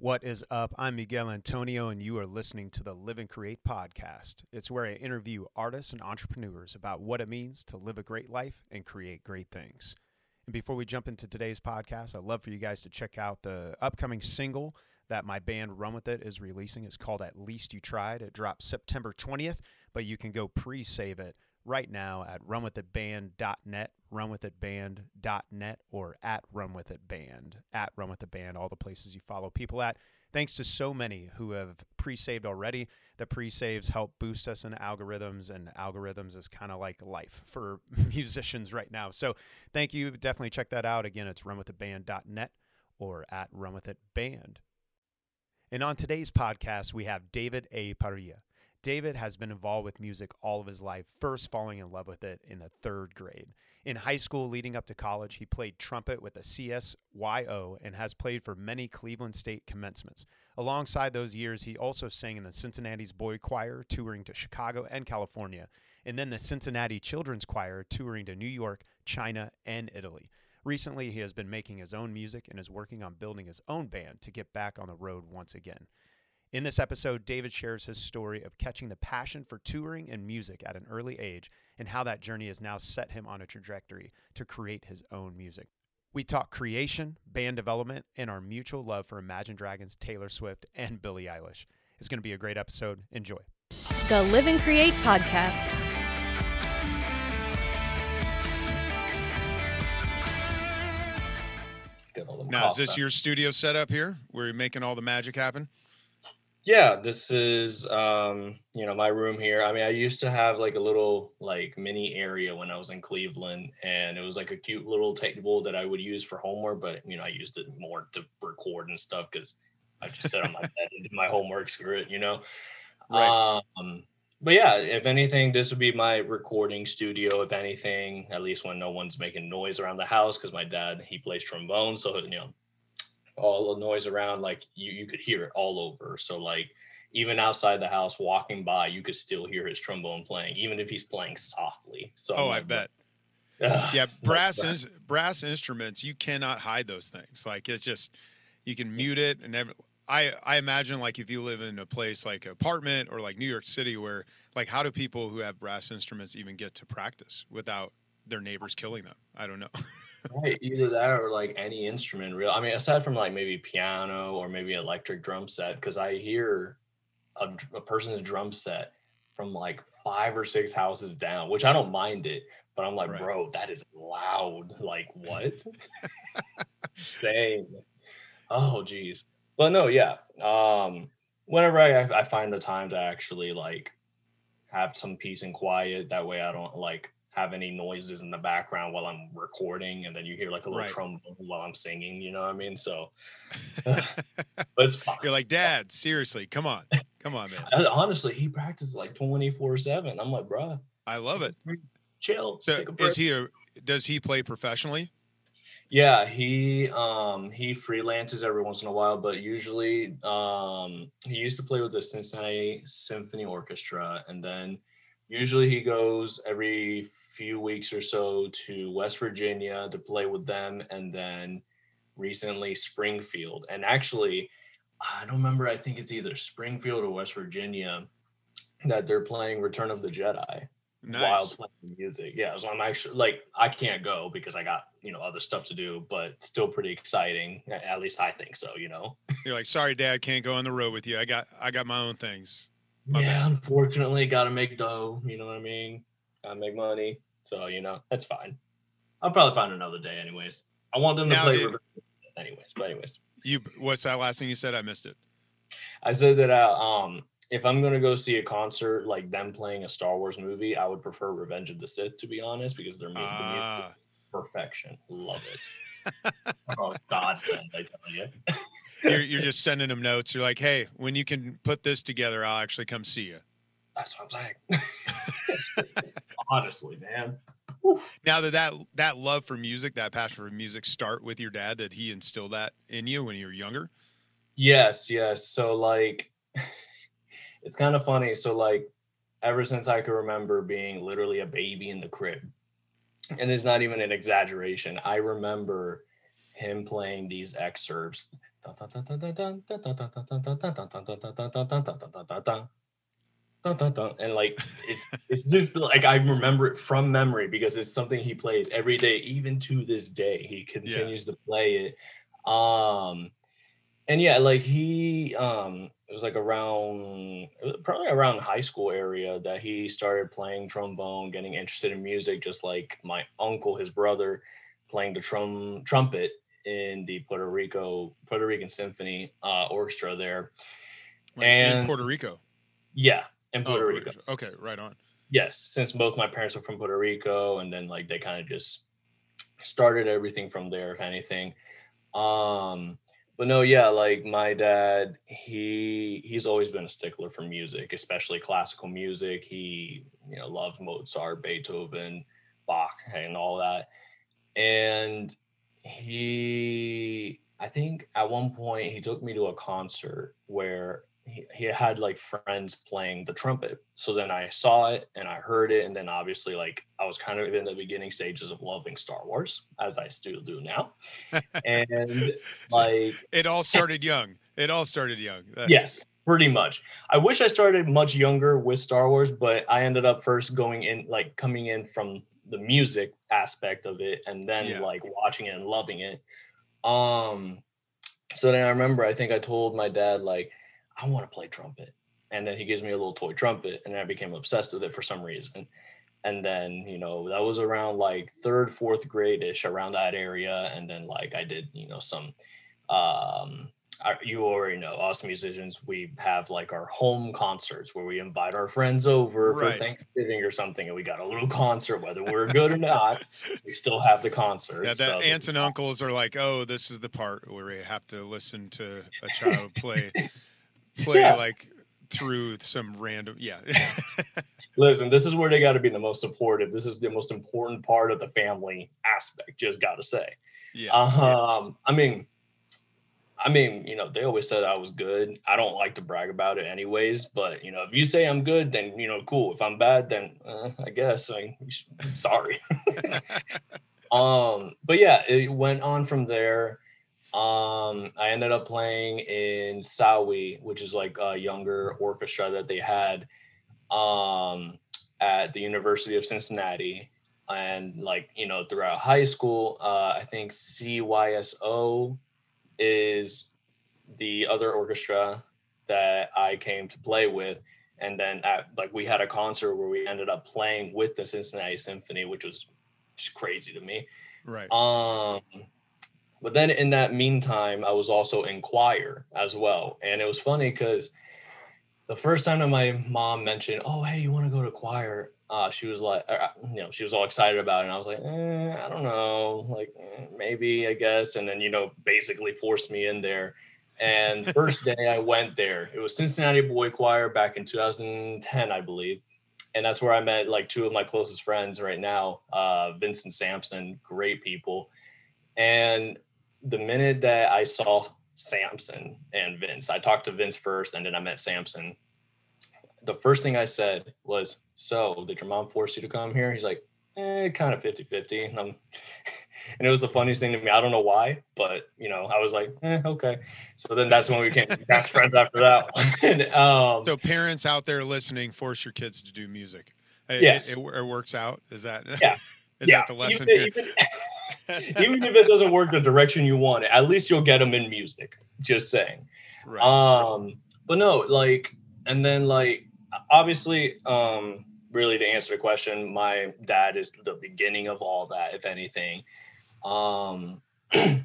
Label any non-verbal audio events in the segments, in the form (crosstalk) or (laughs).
What is up? I'm Miguel Antonio, and you are listening to the Live and Create podcast. It's where I interview artists and entrepreneurs about what it means to live a great life and create great things. And before we jump into today's podcast, I'd love for you guys to check out the upcoming single that my band Run With It is releasing. It's called At Least You Tried. It drops September 20th, but you can go pre save it right now at runwithitband.net, runwithitband.net, or at runwithitband, at runwithitband, all the places you follow people at. Thanks to so many who have pre saved already. The pre saves help boost us in algorithms, and algorithms is kind of like life (laughs) for musicians right now. So thank you. Definitely check that out. Again, it's runwithitband.net or at runwithitband. And on today's podcast, we have David A. Parilla. David has been involved with music all of his life, first falling in love with it in the third grade. In high school leading up to college, he played trumpet with the CSYO and has played for many Cleveland State commencements. Alongside those years, he also sang in the Cincinnati's Boy Choir, touring to Chicago and California, and then the Cincinnati Children's Choir, touring to New York, China, and Italy. Recently, he has been making his own music and is working on building his own band to get back on the road once again. In this episode, David shares his story of catching the passion for touring and music at an early age and how that journey has now set him on a trajectory to create his own music. We talk creation, band development, and our mutual love for Imagine Dragons, Taylor Swift, and Billie Eilish. It's going to be a great episode. Enjoy. The Live and Create Podcast. Now, is this your studio setup here where you're making all the magic happen? Yeah, this is um, you know, my room here. I mean, I used to have like a little like mini area when I was in Cleveland and it was like a cute little table that I would use for homework, but you know, I used it more to record and stuff cuz I just sat on my bed and did my homework, screw it, you know. Right. Um but yeah, if anything, this would be my recording studio. If anything, at least when no one's making noise around the house, because my dad he plays trombone, so you know all the noise around, like you you could hear it all over. So like even outside the house, walking by, you could still hear his trombone playing, even if he's playing softly. So oh, like, I bet. (laughs) Uh, yeah, brass is, brass instruments. You cannot hide those things. Like it's just you can mute it and every, I I imagine like if you live in a place like apartment or like New York City where like how do people who have brass instruments even get to practice without their neighbors killing them? I don't know. (laughs) right, either that or like any instrument real. I mean aside from like maybe piano or maybe electric drum set cuz I hear a, a person's drum set from like five or six houses down, which I don't mind it, but I'm like, right. bro, that is loud. Like what? (laughs) Same. Oh geez but no, yeah. Um, whenever I, I find the time to actually like have some peace and quiet, that way I don't like have any noises in the background while I'm recording, and then you hear like a little right. trombone while I'm singing. You know what I mean? So, (laughs) but it's fine. You're like, Dad, seriously, come on, come on, man. (laughs) Honestly, he practices like 24 seven. I'm like, bro, I love it. Chill. So, is he? A, does he play professionally? Yeah, he um he freelances every once in a while, but usually um he used to play with the Cincinnati Symphony Orchestra and then usually he goes every few weeks or so to West Virginia to play with them and then recently Springfield. And actually I don't remember, I think it's either Springfield or West Virginia that they're playing Return of the Jedi nice. while playing music. Yeah, so I'm actually like I can't go because I got you know other stuff to do, but still pretty exciting. At least I think so. You know. You're like, sorry, Dad, can't go on the road with you. I got I got my own things. My yeah, bad. unfortunately, got to make dough. You know what I mean? Got to make money. So you know that's fine. I'll probably find another day, anyways. I want them to now, play. Dude, anyways, but anyways. You what's that last thing you said? I missed it. I said that uh, um if I'm gonna go see a concert like them playing a Star Wars movie, I would prefer Revenge of the Sith to be honest, because they're made uh. perfection. Love it. oh God, I tell you. (laughs) you're, you're just sending them notes. You're like, hey, when you can put this together, I'll actually come see you. That's what I'm saying. (laughs) (laughs) Honestly, man. Now that, that that love for music, that passion for music, start with your dad. Did he instill that in you when you were younger? Yes, yes. So like (laughs) it's kind of funny. So like ever since I can remember being literally a baby in the crib, and it's not even an exaggeration. I remember him playing these excerpts and like it's it's just like I remember it from memory because it's something he plays every day, even to this day. He continues yeah. to play it. Um and yeah, like he um it was like around was probably around high school area that he started playing trombone, getting interested in music, just like my uncle, his brother, playing the trum trumpet in the Puerto Rico Puerto Rican Symphony uh, Orchestra there. Wait, and in Puerto Rico. Yeah, in Puerto oh, Rico. Okay, right on. Yes, since both my parents are from Puerto Rico, and then like they kind of just started everything from there, if anything. Um, but no, yeah, like my dad, he he's always been a stickler for music, especially classical music. He you know loved Mozart, Beethoven, Bach, and all that. And he, I think at one point he took me to a concert where he, he had like friends playing the trumpet. So then I saw it and I heard it. And then obviously, like, I was kind of in the beginning stages of loving Star Wars, as I still do now. And (laughs) like, it all started young. It all started young. That's... Yes, pretty much. I wish I started much younger with Star Wars, but I ended up first going in, like, coming in from the music aspect of it and then yeah. like watching it and loving it. Um, so then I remember, I think I told my dad, like, I want to play trumpet. And then he gives me a little toy trumpet, and I became obsessed with it for some reason. And then, you know, that was around like third, fourth grade ish, around that area. And then, like, I did, you know, some um, you already know us musicians we have like our home concerts where we invite our friends over right. for thanksgiving or something and we got a little concert whether we're good or not (laughs) we still have the concert yeah that so aunts and uncles are like oh this is the part where we have to listen to a child play (laughs) play yeah. like through some random yeah (laughs) listen this is where they got to be the most supportive this is the most important part of the family aspect just gotta say yeah, um yeah. i mean I mean, you know, they always said I was good. I don't like to brag about it anyways, but you know, if you say I'm good, then you know, cool. If I'm bad, then uh, I guess I mean (laughs) sorry. (laughs) um, but yeah, it went on from there. Um, I ended up playing in SAWI, which is like a younger orchestra that they had um, at the University of Cincinnati. And like, you know, throughout high school, uh, I think CYSO is the other orchestra that I came to play with. And then at, like we had a concert where we ended up playing with the Cincinnati Symphony, which was just crazy to me. Right. Um, but then in that meantime, I was also in choir as well. And it was funny because the first time that my mom mentioned, oh, hey, you want to go to choir? Uh, she was like, uh, you know, she was all excited about it. And I was like, eh, I don't know, like eh, maybe, I guess. And then, you know, basically forced me in there. And (laughs) first day I went there, it was Cincinnati Boy Choir back in 2010, I believe. And that's where I met like two of my closest friends right now, uh, Vincent Sampson, great people. And the minute that I saw Sampson and Vince, I talked to Vince first and then I met Sampson. The first thing I said was, So, did your mom force you to come here? He's like, eh, kind of 50 50. And, (laughs) and it was the funniest thing to me. I don't know why, but you know, I was like, eh, okay. So then that's when we became (laughs) best friends after that. (laughs) and, um, so, parents out there listening, force your kids to do music. Yes. It, it, it works out. Is that, yeah. is yeah. that the lesson? Even, even, (laughs) even if it doesn't work the direction you want, it, at least you'll get them in music. Just saying. Right. Um, but no, like, and then like, obviously, um, really to answer the question, my dad is the beginning of all that, if anything. Um, (clears throat) and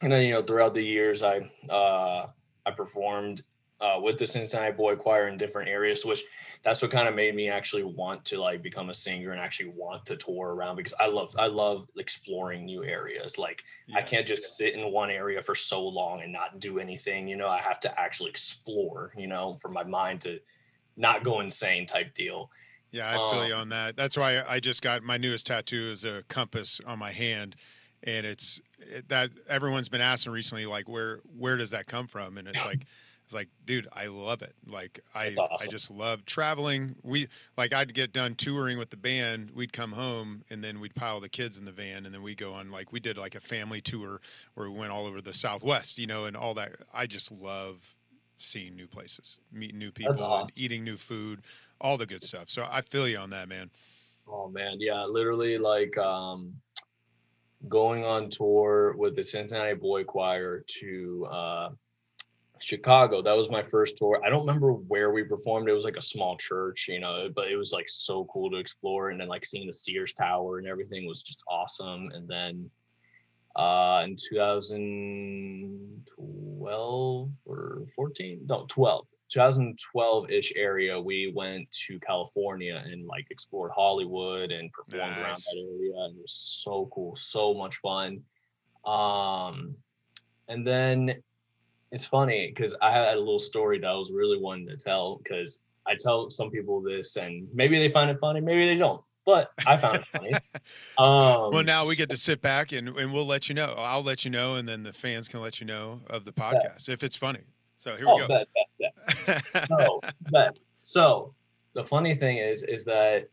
then you know, throughout the years, I uh, I performed uh, with the Cincinnati Boy Choir in different areas, which that's what kind of made me actually want to like become a singer and actually want to tour around because I love I love exploring new areas. Like yeah. I can't just sit in one area for so long and not do anything. You know, I have to actually explore. You know, for my mind to not go insane type deal. Yeah, I feel um, you on that. That's why I just got my newest tattoo is a compass on my hand, and it's it, that everyone's been asking recently, like where where does that come from? And it's like It's like, dude, I love it. Like I, awesome. I just love traveling. We like I'd get done touring with the band. We'd come home and then we'd pile the kids in the van and then we go on like we did like a family tour where we went all over the Southwest, you know, and all that. I just love seeing new places, meeting new people, awesome. and eating new food, all the good stuff. So I feel you on that, man. Oh man, yeah, literally like um going on tour with the Cincinnati Boy Choir to uh Chicago. That was my first tour. I don't remember where we performed. It was like a small church, you know, but it was like so cool to explore and then like seeing the Sears Tower and everything was just awesome. And then uh in 2012 or 14 no 12 2012-ish area we went to california and like explored hollywood and performed around that area and it was so cool so much fun um and then it's funny because i had a little story that i was really wanting to tell because i tell some people this and maybe they find it funny maybe they don't but i found it funny (laughs) um well, now we get to sit back and, and we'll let you know. I'll let you know, and then the fans can let you know of the podcast if it's funny. So here oh, we go. bet, bet, so, (laughs) but so the funny thing is, is that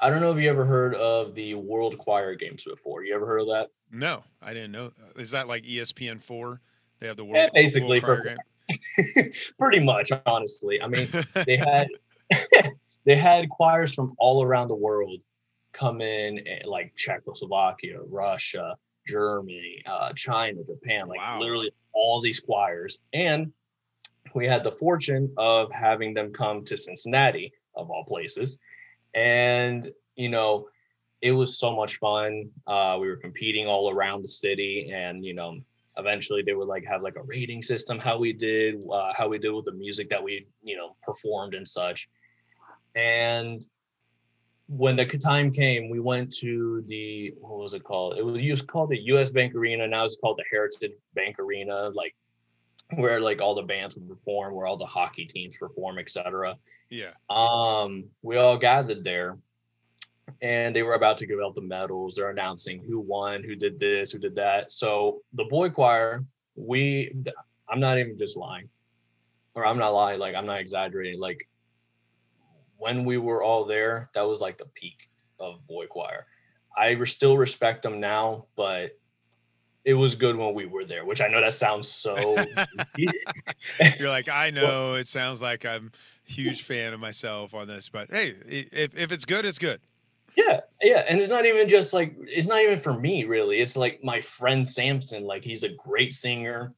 I don't know if you ever heard of the World Choir Games before. You ever heard of that? no, I didn't know. Is that like ESPN four? They have the world, Yeah, basically world for-? (laughs) Pretty much, honestly. I mean, (laughs) they had (laughs) they had choirs from all around the world come in, eh, like Czechoslovakia, Russia, Germany, uh, China, Japan, like Wow. literally all these choirs. And we had the fortune of having them come to Cincinnati, of all places. And, you know, it was so much fun. Uh, we were competing all around the city, and, you know, eventually they would like have like a rating system how we did uh, how we did with the music that we you know performed and such. And when the time came we went to the what was it called? It was used called the us bank arena. Now it's called the heritage bank arena like where like all the bands would perform where all the hockey teams perform etc yeah. um we all gathered there and they were about to give out the medals. They're announcing who won who did this who did that. So the boy choir we i'm not even just lying or i'm not lying like i'm not exaggerating. Like when we were all there that was like the peak of boy choir. I still respect them now but it was good when we were there which i know that sounds so (laughs) You're like, I know it sounds like I'm a huge fan of myself on this, but hey, if if it's good, it's good. Yeah, yeah, and it's not even just like it's not even for me really. It's like my friend Samson, like he's a great singer.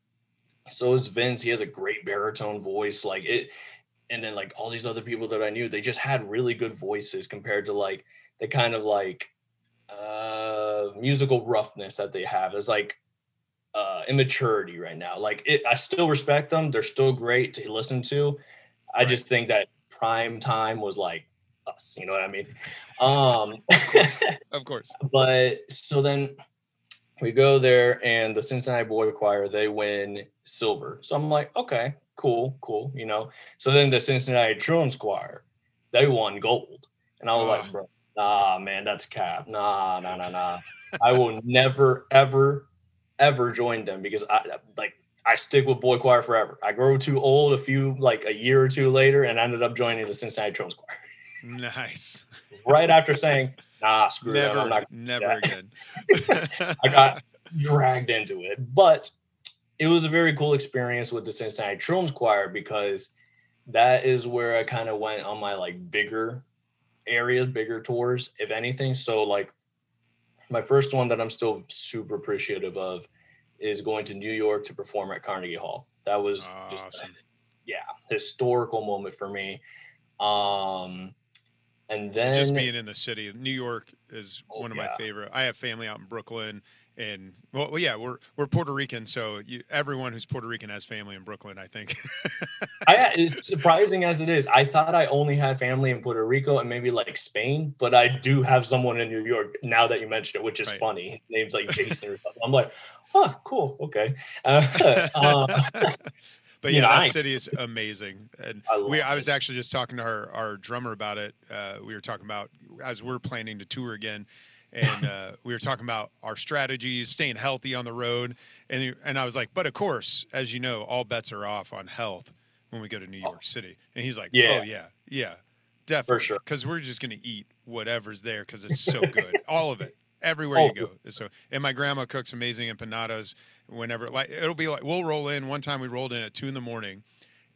So is Vince. He has a great baritone voice. Like it, and then like all these other people that I knew, they just had really good voices compared to like the kind of like uh musical roughness that they have. It's like uh immaturity right now. Like it, I still respect them. They're still great to listen to. I just think that prime time was like us. You know what I mean? Um, (laughs) Of course. but so then we go there and the Cincinnati Boy Choir, they win silver. So I'm like, okay, cool, cool, you know. So then the Cincinnati Children's Choir, they won gold. And I was Ah. like, bro, nah, man, that's cap. Nah, nah, nah, nah. I will never, ever, ever join them because I like I stick with boy choir forever. I grew too old a few like a year or two later and ended up joining the Cincinnati Children's Choir. Nice. Right after saying, nah, screw that. Never, I'm not never that. again. (laughs) I got dragged into it. But it was a very cool experience with the Cincinnati Children's Choir because that is where I kind of went on my like bigger areas, bigger tours, if anything. So like my first one that I'm still super appreciative of is going to New York to perform at Carnegie Hall. That was just a Awesome. historical moment for me. Um and then just being in the city. New York is Oh, one of yeah. my favorite. I have family out in Brooklyn, and well, well, yeah, we're we're Puerto Rican, so you, everyone who's Puerto Rican has family in Brooklyn. I think. (laughs) I it's surprising as it is. I thought I only had family in Puerto Rico and maybe like Spain, but I do have someone in New York now that you mention it, which is Right. funny. His name's like Jason or something. I'm like, oh, cool, okay. (laughs) Uh, uh, (laughs) but you yeah, that city is amazing, and I we. love I was actually just talking to our our drummer about it. Uh, we were talking about as we're planning to tour again, and uh, (laughs) we were talking about our strategies, staying healthy on the road, and and I was like, but of course, as you know, all bets are off on health when we go to New York City. And he's like, Yeah. oh yeah, yeah, definitely, sure. because we're just gonna eat whatever's there because it's so (laughs) good, all of it. Everywhere Oh, you go, so and my grandma cooks amazing empanadas. Whenever, like, it'll be like we'll roll in. One time we rolled in at two in the morning,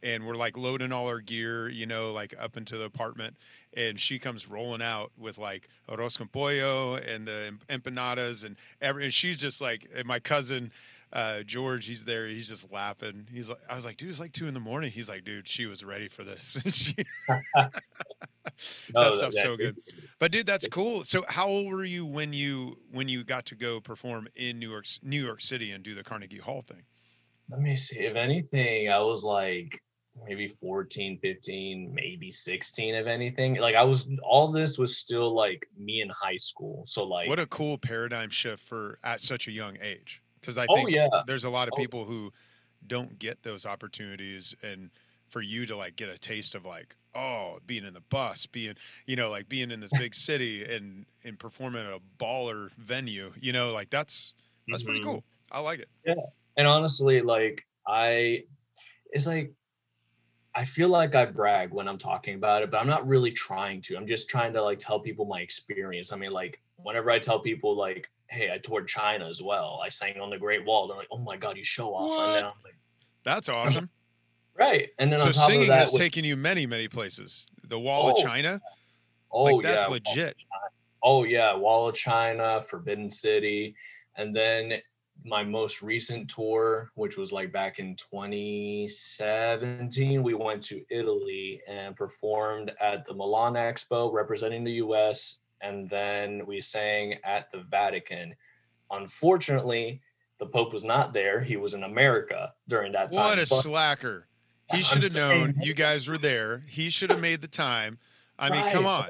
and we're like loading all our gear, you know, like up into the apartment. And she comes rolling out with like arroz con pollo and the empanadas and every. And she's just like, and my cousin uh, George, he's there. He's just laughing. He's like, I was like, dude, it's like two in the morning. He's like, dude, she was ready for this. (laughs) She- No, that stuff's that- so good. But dude, that's cool. So how old were you when you when you got to go perform in New York New York City and do the Carnegie Hall thing? Let me see. If anything, I was like maybe 14, 15, maybe 16, if anything. Like I was all this was still like me in high school. So like What a cool paradigm shift for at such a young age. Because I Oh, think yeah. there's a lot of Oh. people who don't get those opportunities and for you to like get a taste of like oh being in the bus being you know like being in this (laughs) big city and and performing at a baller venue you know like that's that's pretty Mhm. cool i like it yeah and honestly like i it's like i feel like i brag when i'm talking about it but i'm not really trying to i'm just trying to like tell people my experience i mean like whenever i tell people like hey i toured china as well. I sang on the great wall. They're like oh my god you show off. What? and then i'm like that's awesome. Right. And then so on top singing of that has with- taken you many many places. The wall of Oh, china? oh like that's yeah. Legit. Oh yeah, Wall of China, Forbidden City, and then my most recent tour, which was like back in 2017, we went to Italy and performed at the Milan Expo representing the US, and then we sang at the Vatican. Unfortunately, the Pope was not there. He was in America during that time. what a but- slacker he should have known you guys were there he should have made the time i mean come on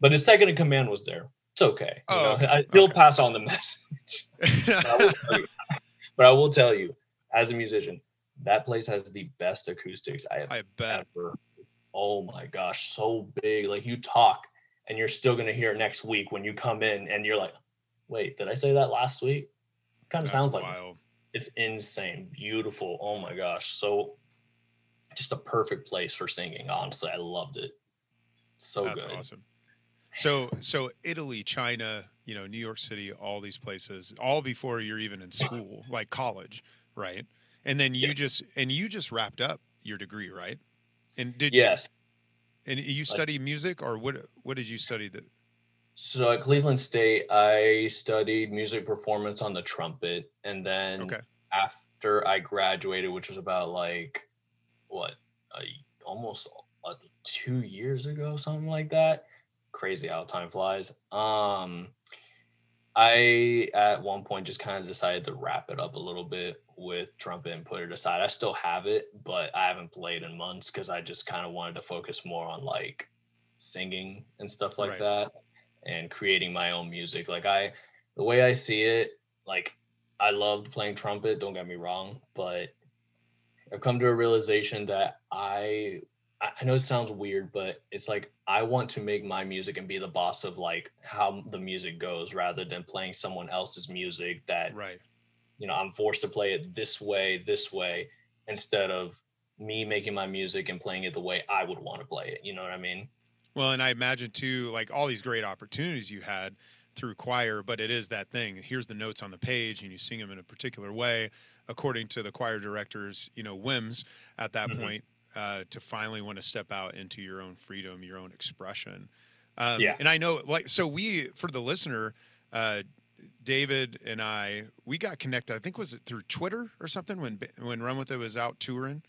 But his second in command was there. It's okay. you Oh, know, okay, I, he'll okay. pass on the message. but, I will tell you, (laughs) but I will tell you, as a musician, that place has the best acoustics I have i bet ever. Oh my gosh, so big. Like you talk, and you're still gonna hear it next week when you come in, and you're like, "Wait, did I say that last week?" Kind of sounds like it's insane, beautiful. Oh my gosh, so just a perfect place for singing. Honestly, I loved it. So That's good. awesome. So so Italy, China, you know, New York City, all these places, all before you're even in school, like college, right? And then you Yeah. just and you just wrapped up your degree, right? And did Yes. And you study music or what what did you study that So at Cleveland State, I studied music performance on the trumpet, and then Okay. after I graduated, which was about like what, a, almost uh, two years ago, something like that. Crazy how time flies. Um, I at one point just kind of decided to wrap it up a little bit with trumpet and put it aside. I still have it, but I haven't played in months because I just kind of wanted to focus more on like singing and stuff like Right. that and creating my own music. Like I the way I see it, like I loved playing trumpet, don't get me wrong, but I've come to a realization that I I know it sounds weird, but it's like I want to make my music and be the boss of like how the music goes rather than playing someone else's music that right? you know I'm forced to play it this way, this way instead of me making my music and playing it the way I would want to play it. You know what I mean? Well, and I imagine too, like all these great opportunities you had through choir, but it is that thing. Here's the notes on the page, and you sing them in a particular way, according to the choir director's, you know, whims at that Mhm. point, uh, to finally want to step out into your own freedom, your own expression. Um, Yeah. And I know, like, so we, for the listener, uh, David and I, we got connected. I think was it through Twitter or something when when Run With It was out touring.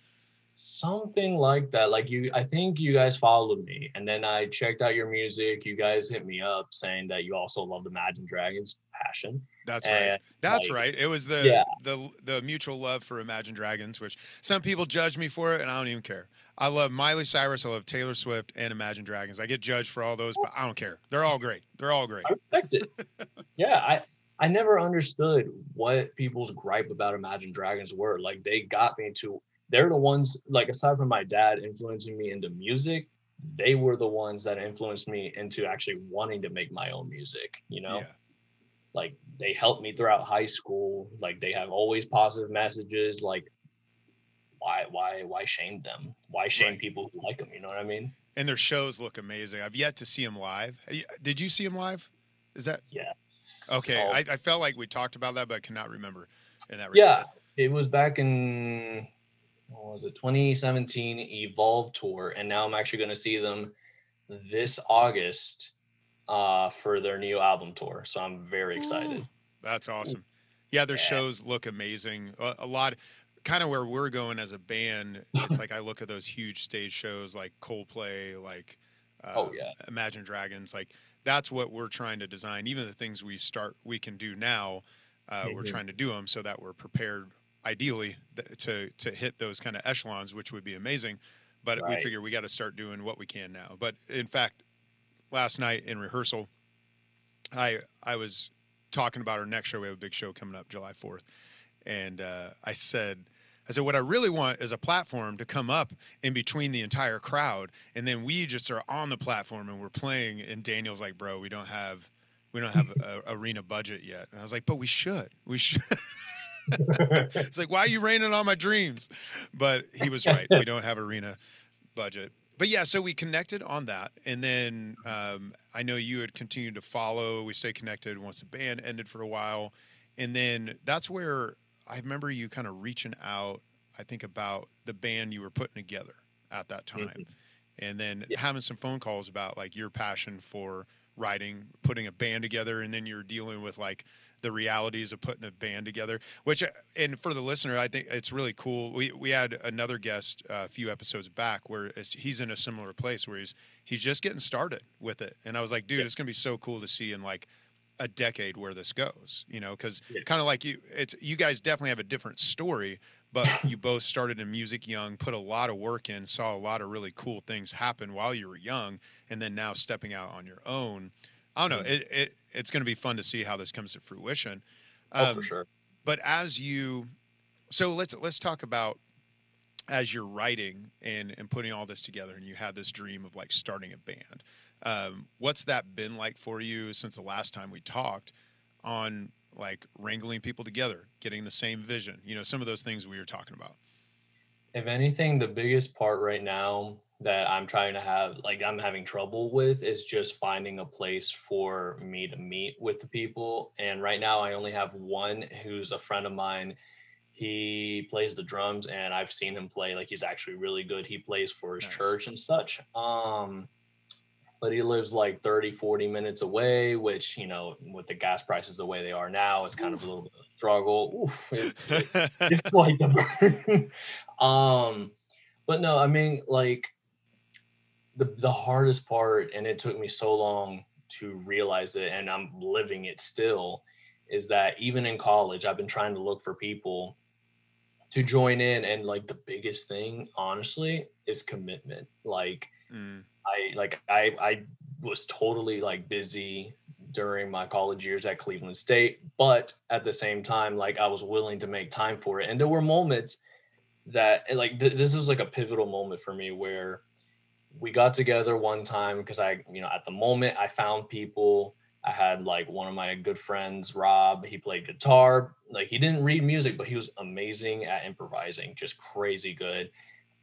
Something like that. Like you, I think you guys followed me, and then I checked out your music. You guys hit me up saying that you also love the Imagine Dragons passion. That's right. That's like, right. It was the yeah. the the mutual love for Imagine Dragons, which some people judge me for it, and I don't even care. I love Miley Cyrus, I love Taylor Swift, and Imagine Dragons. I get judged for all those, but I don't care. They're all great. They're all great. I respect it. (laughs) yeah, I I never understood what people's gripe about Imagine Dragons were. Like they got me to. They're the ones like aside from my dad influencing me into music. they were the ones that influenced me into actually wanting to make my own music you know Yeah. Like they helped me throughout high school like they have always positive messages like why why why shame them why shame Right. people who like them you know what i mean And their shows look amazing. I've yet to see them live. Did you see them live? Is that yeah okay? Oh, I, I felt like we talked about that, but I cannot remember in that. yeah it was back in what was it 2017 evolve tour and now i'm actually going to see them this august uh for their new album tour so i'm very excited That's awesome. Yeah, their Yeah. shows look amazing. A, a lot, kind of where we're going as a band. It's like I look at those huge stage shows like Coldplay, like (laughs) uh, Oh, yeah. Imagine Dragons. Like that's what we're trying to design. Even the things we start, we can do now. Uh, We're Mhm. trying to do them so that we're prepared, ideally, th- to to hit those kind of echelons, which would be amazing. But we figure we got to start doing what we can now. But in fact, last night in rehearsal, I I was talking about our next show. We have a big show coming up July 4th. And uh, I said, I said, what I really want is a platform to come up in between the entire crowd. And then we just are on the platform and we're playing. And Daniel's like, bro, we don't have, we don't have a, arena budget yet. And I was like, but we should, we should. (laughs) it's like, why are you raining on my dreams? But he was right. We don't have arena budget. But yeah, so we connected on that, and then um, I know you had continued to follow. We stayed connected once the band ended for a while, and then that's where I remember you kind of reaching out. I think about the band you were putting together at that time, and then Yeah. having some phone calls about like your passion for writing, putting a band together, and then you're dealing with like the realities of putting a band together. Which, uh, and for the listener, I think it's really cool. We we had another guest uh, a few episodes back where it's, he's in a similar place where he's he's just getting started with it, and I was like, dude, Yeah. it's gonna be so cool to see in like a decade where this goes. You know, because Yeah. kind of like you, it's you guys definitely have a different story. But you both started in music young, put a lot of work in, saw a lot of really cool things happen while you were young, and then now stepping out on your own. I don't know. Mhm. It, it it's going to be fun to see how this comes to fruition. oh Um, for sure But as you, so let's let's talk about as you're writing and and putting all this together, and you had this dream of like starting a band. Um, what's that been like for you since the last time we talked on like wrangling people together, getting the same vision? You know, some of those things we were talking about. if anything the biggest part right now that i'm trying to have like i'm having trouble with is just finding a place for me to meet with the people and right now i only have one who's a friend of mine he plays the drums and i've seen him play like he's actually really good he plays for his Nice. church and such um but he lives like 30 40 minutes away which you know with the gas prices the way they are now it's kind of a little bit of a struggle Oof, it's, (laughs) it's quite the burden. (laughs) um, but no, I mean like the the hardest part, and it took me so long to realize it, and I'm living it still, is that even in college, I've been trying to look for people to join in, and like the biggest thing, honestly, is commitment. Like Mm, I like I I was totally like busy during my college years at Cleveland State, but at the same time, like I was willing to make time for it. And there were moments that like th- this was like a pivotal moment for me where we got together one time because I, you know, at the moment I found people. I had like one of my good friends, Rob. He played guitar. Like he didn't read music, but he was amazing at improvising, just crazy good.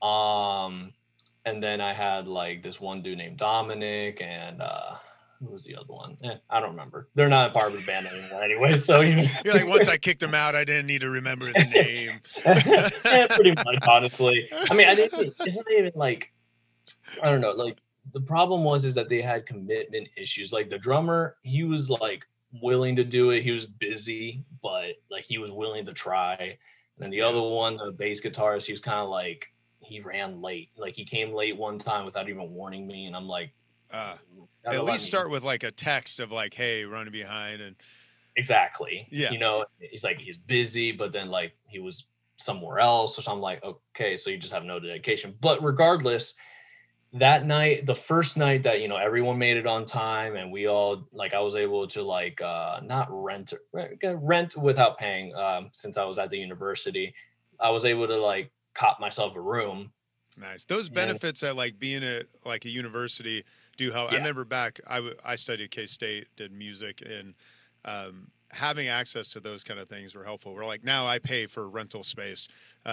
Um, and then I had like this one dude named Dominic, and uh, who was the other one? Eh, I don't remember. They're not a part of the band anymore, anyway. So you know, You're like, once I kicked him out, I didn't need to remember his name. (laughs) yeah, pretty much, honestly. I mean, I didn't. It's not even like I don't know. Like the problem was is that they had commitment issues. Like the drummer, he was like willing to do it. He was busy, but like he was willing to try. And then the other one, the bass guitarist, he was kind of like he ran late. Like he came late one time without even warning me, and I'm like, Uh, at least start with like a text of like, "Hey, running behind," and exactly Yeah. you know he's like he's busy but then like he was somewhere else so i'm like okay so you just have no dedication but regardless that night the first night that you know everyone made it on time and we all like i was able to like uh not rent rent, rent without paying um since i was at the university i was able to like cop myself a room Nice. Those And- benefits at like being at like a university do help. I remember back, I, w- I studied at K State, did music, and um, having access to those kind of things were helpful. We're like now I pay for rental space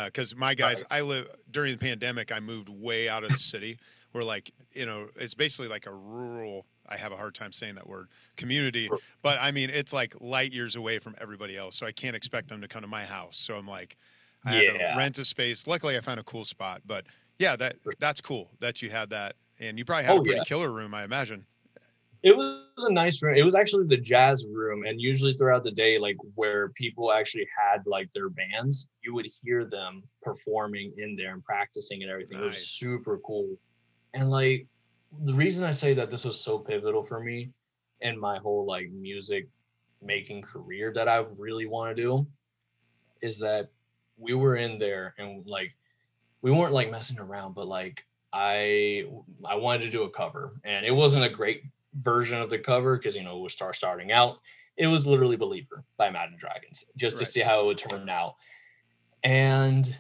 because my guys, Right. I live during the pandemic. I moved way out of the city. We're like, you know, it's basically like a rural. I have a hard time saying that word community, but I mean it's like light years away from everybody else. So I can't expect them to come to my house. So I'm like, I Yeah. to rent a space. Luckily, I found a cool spot, but yeah, that that's cool that you had that, and you probably had Oh, a pretty yeah. killer room, I imagine. It was a nice room. It was actually the jazz room, and usually throughout the day, like where people actually had like their bands, you would hear them performing in there and practicing and everything. It was super cool. And like the reason I say that this was so pivotal for me in my whole like music making career that I really want to do is that we were in there and like we weren't like messing around, but like I I wanted to do a cover and it wasn't a great version of the cover because you know it was star starting out. It was literally Believer by Imagine Dragons just to see how it would turn out. And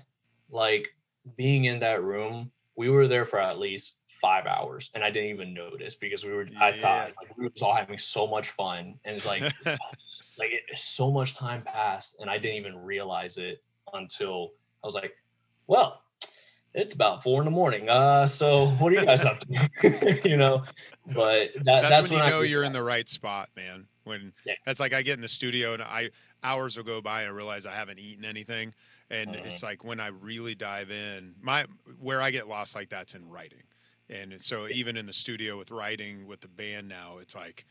like being in that room, we were there for at least five hours and I didn't even notice because we were I thought like, we were all having so much fun and it's like (laughs) like it, so much time passed and I didn't even realize it until I was like, well, it's about four in the morning. Uh, so what are you guys up to? (laughs) you know, but that, That's, that's, when you I know you're that. in the right spot, man. When Yeah. that's like I get in the studio and I hours will go by and I realize I haven't eaten anything, and Mhm. it's like when I really dive in, my where I get lost like that's in writing, and so even in the studio with writing with the band now, it's like.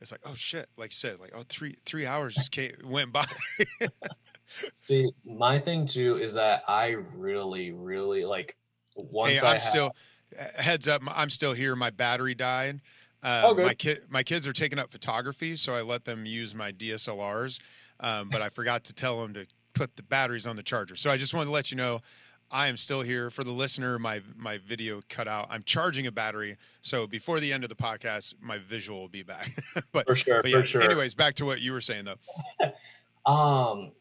It's like, oh shit! Like you said, like oh three three hours just came, went by. (laughs) See, my thing too is that I really, really like once hey, I I'm have- still heads up. I'm still here. My battery died. Um, Oh, good. My kid, my kids are taking up photography, so I let them use my DSLRs. Um, but I forgot to tell them to put the batteries on the charger. So I just wanted to let you know, I am still here. For the listener, my my video cut out. I'm charging a battery, so before the end of the podcast, my visual will be back. (laughs) but, for sure, but for sure. Anyways, back to what you were saying though. (laughs) Um,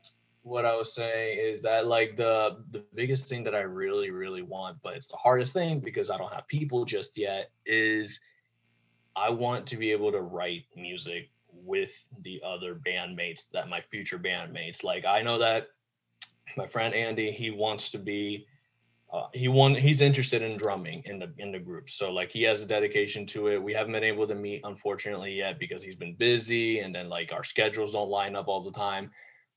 what I was saying is that like the the biggest thing that I really really want, but it's the hardest thing because I don't have people just yet, is I want to be able to write music with the other bandmates that my future bandmates. Like I know that my friend Andy, he wants to be uh, he want he's interested in drumming in the in the group. So like he has a dedication to it. We haven't been able to meet unfortunately yet because he's been busy and then like our schedules don't line up all the time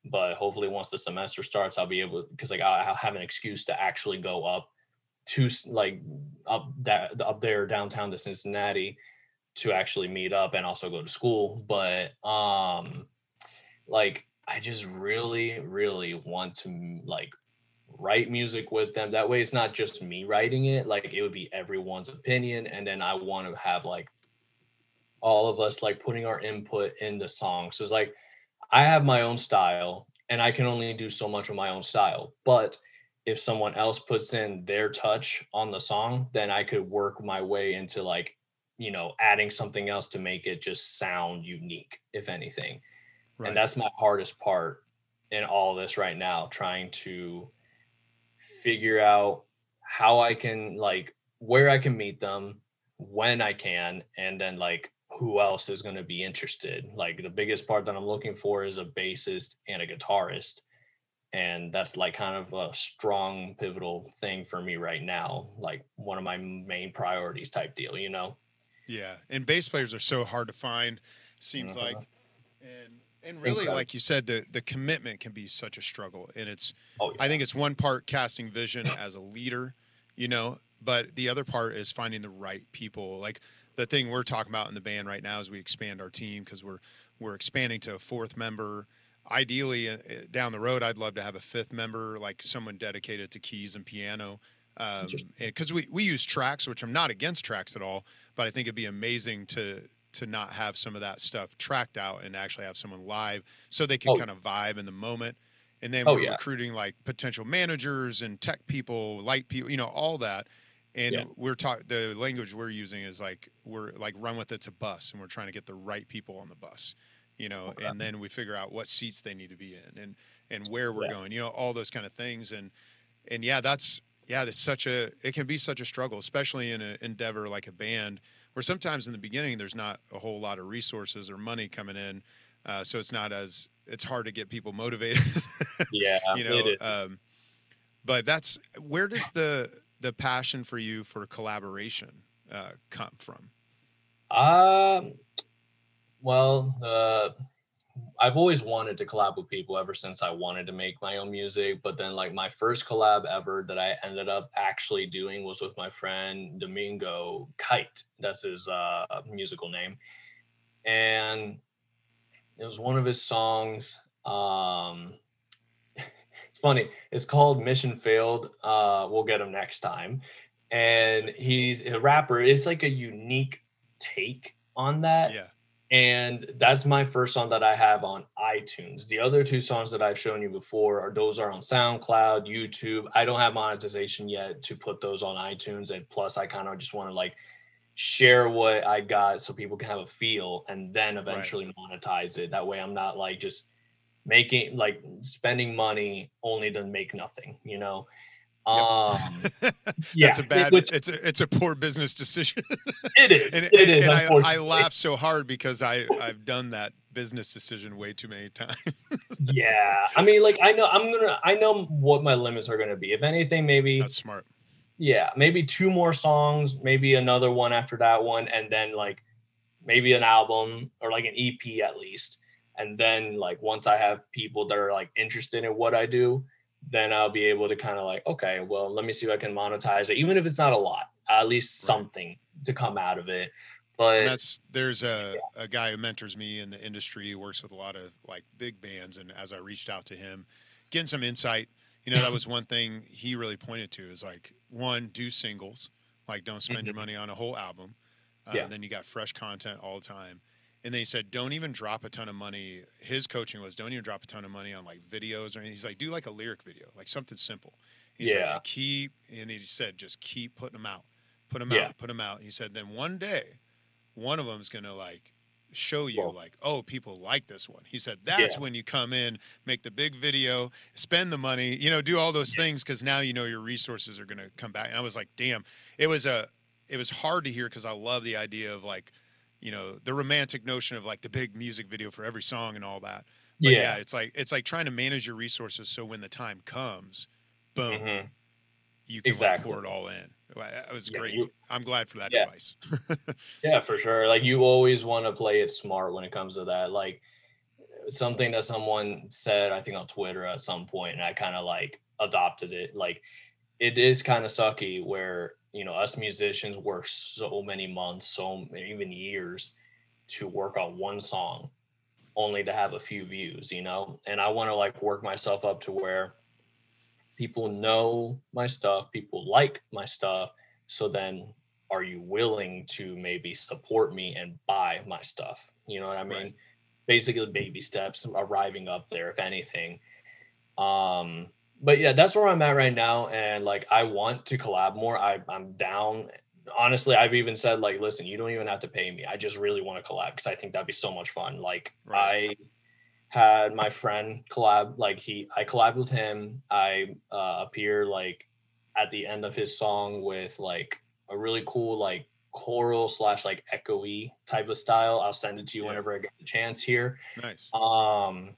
but hopefully once the semester starts i'll be able because like i'll have an excuse to actually go up to like up that up there downtown to cincinnati to actually meet up and also go to school. But um like i just really really want to like write music with them. That way it's not just me writing it like it would be everyone's opinion. And then i want to have like all of us like putting our input in the song so it's like i have my own style and i can only do so much of my own style but if someone else puts in their touch on the song then i could work my way into like you know adding something else to make it just sound unique if anything Right. and that's my hardest part in all this right now trying to figure out how i can like where i can meet them when i can and then like who else is going to be interested like the biggest part that i'm looking for is a bassist and a guitarist and that's like kind of a strong pivotal thing for me right now like one of my main priorities type deal you know Yeah, and bass players are so hard to find. Seems Uh-huh. like, and and really, Incredible. like you said, the the commitment can be such a struggle, and it's oh I think it's one part casting vision (clears throat) as a leader, you know, but the other part is finding the right people. Like the thing we're talking about in the band right now is we expand our team because we're we're expanding to a fourth member. Ideally, uh, uh, down the road, I'd love to have a fifth member, like someone dedicated to keys and piano. Um, because we we use tracks, which I'm not against tracks at all, but I think it'd be amazing to to not have some of that stuff tracked out and actually have someone live so they can Oh. kind of vibe in the moment. And then Oh, we're yeah. recruiting like potential managers and tech people, light people, you know, all that. And Yeah. we're talking the language we're using is like we're like run with it's a bus, and we're trying to get the right people on the bus, you know. Okay. And then we figure out what seats they need to be in, and and where we're Yeah. going, you know, all those kind of things. And and yeah, that's yeah, it's such a it can be such a struggle, especially in an endeavor like a band, where sometimes in the beginning there's not a whole lot of resources or money coming in, uh, so it's not as it's hard to get people motivated. (laughs) Yeah, you know. Um, but that's where does the the passion for you for collaboration uh, come from? Um, well, uh, I've always wanted to collab with people ever since I wanted to make my own music. But then, like, my first collab ever that I ended up actually doing was with my friend Domingo Kite. That's his uh, musical name. And it was one of his songs. Um, funny. It's called Mission Failed. Uh, we'll get him next time. And he's a rapper. It's like a unique take on that. Yeah, And that's my first song that I have on iTunes. The other two songs that I've shown you before are those are on SoundCloud, YouTube. I don't have monetization yet to put those on iTunes. And plus, I kind of just want to like share what I got so people can have a feel and then eventually monetize it. That way I'm not like just making like spending money only to make nothing, you know? Um yeah, (laughs) that's a bad. which it's a it's a poor business decision. it is. and, it and- is and I, I laugh so hard because I I've done that business decision way too many times. (laughs) yeah i mean like i know i'm gonna i know what my limits are gonna be if anything maybe That's smart. yeah maybe two more songs maybe another one after that one and then like maybe an album or like an ep at least and then like once i have people that are like interested in what i do then i'll be able to kind of like okay well let me see if i can monetize it even if it's not a lot at least Right. something to come out of it And but that's there's a, a guy who mentors me in the industry. He works with a lot of like big bands, and as I reached out to him, getting some insight, you know, that (laughs) was one thing he really pointed to is like one, do singles, like don't spend your Mhm. money on a whole album. Uh, Yeah. Then you got fresh content all the time. And then he said, don't even drop a ton of money. His coaching was, don't even drop a ton of money on like videos or anything. He's like, do like a lyric video, like something simple. He's Yeah. like, keep, and he said, just keep putting them out, put them Yeah. out, put them out. He said, then one day, one of them's gonna like show you like, oh, people like this one. He said that's Yeah. when you come in, make the big video, spend the money, you know, do all those things because now you know your resources are gonna come back. And I was like, damn, it was a, it was hard to hear because I love the idea of like, you know, the romantic notion of like the big music video for every song and all that. But yeah, yeah, it's like it's like trying to manage your resources so when the time comes, boom, mhm. you can Exactly. like pour it all in. That was Yeah, great. you- I'm glad for that Yeah. advice. (laughs) Yeah, for sure. Like you always want to play it smart when it comes to that. Like something that someone said, I think on Twitter at some point, and I kind of like adopted it. Like it is kind of sucky where you know us musicians work so many months, so even years to work on one song, only to have a few views. You know, and I want to like work myself up to where people know my stuff, people like my stuff. So then are you willing to maybe support me and buy my stuff? You know what I mean? Right. Basically baby steps arriving up there, if anything. Um, but yeah, that's where I'm at right now. And like I want to collab more. I, I'm down. Honestly, I've even said, like, listen, you don't even have to pay me. I just really want to collab because I think that'd be so much fun. Like Right. I had my friend collab, like he I collabed with him. I uh appear like at the end of his song with like a really cool like choral slash like echoey type of style. I'll send it to you Yeah. whenever I get the chance here. nice. Um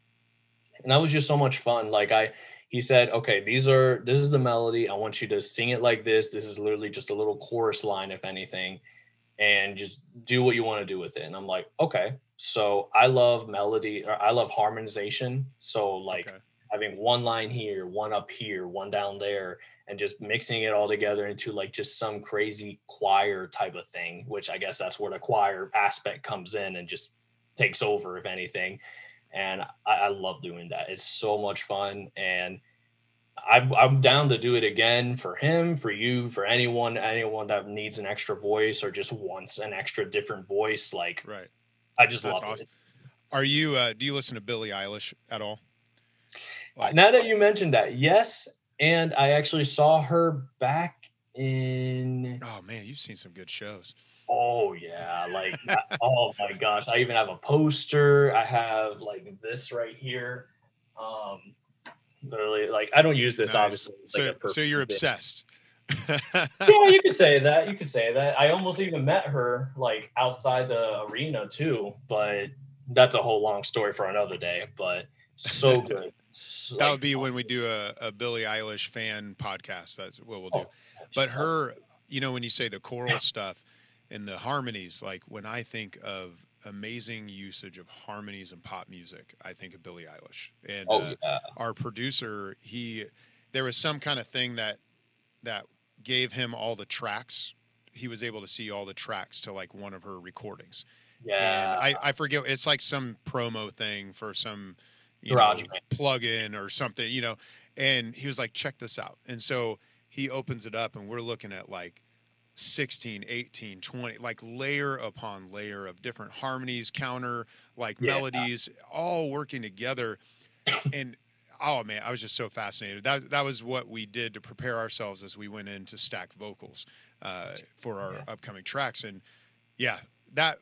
and that was just so much fun. Like I he said, okay, these are this is the melody. I want you to sing it like this. This is literally just a little chorus line, if anything, and just do what you want to do with it. And I'm like, okay. So I love melody or I love harmonization. So like Okay. having one line here, one up here, one down there, and just mixing it all together into like just some crazy choir type of thing, which I guess that's where the choir aspect comes in and just takes over, if anything. And I, I love doing that. It's so much fun. And I'm, I'm down to do it again for him, for you, for anyone, anyone that needs an extra voice or just wants an extra different voice. Like Right. I just That's love awesome. it. Are you? Uh, do you listen to Billie Eilish at all? Like- now that you mentioned that, yes. And I actually saw her back in Oh man, you've seen some good shows. Oh yeah, like oh my gosh. I even have a poster. I have like this right here. Um literally like I don't use this Nice. obviously. So, like so you're bit. obsessed. yeah, you (laughs) could say that. You could say that. I almost even met her like outside the arena too, but that's a whole long story for another day. But so (laughs) good. So, that like, would be when we do a, a Billie Eilish fan podcast. That's what we'll do. oh, but her, you know, when you say the choral (coughs) stuff and the harmonies, like when I think of amazing usage of harmonies in pop music, I think of Billie Eilish. And Oh uh, yeah. our producer, he, there was some kind of thing that that gave him all the tracks. He was able to see all the tracks to like one of her recordings. Yeah. And I, I forget. It's like some promo thing for some you Garage know, plug-in or something, you know. And he was like, check this out. And so he opens it up and we're looking at like 16, 18, 20, like layer upon layer of different harmonies, counter, like Yeah. melodies, all working together. And oh man, I was just so fascinated. That that was what we did to prepare ourselves as we went in to stack vocals uh, for our Yeah. upcoming tracks. And yeah, that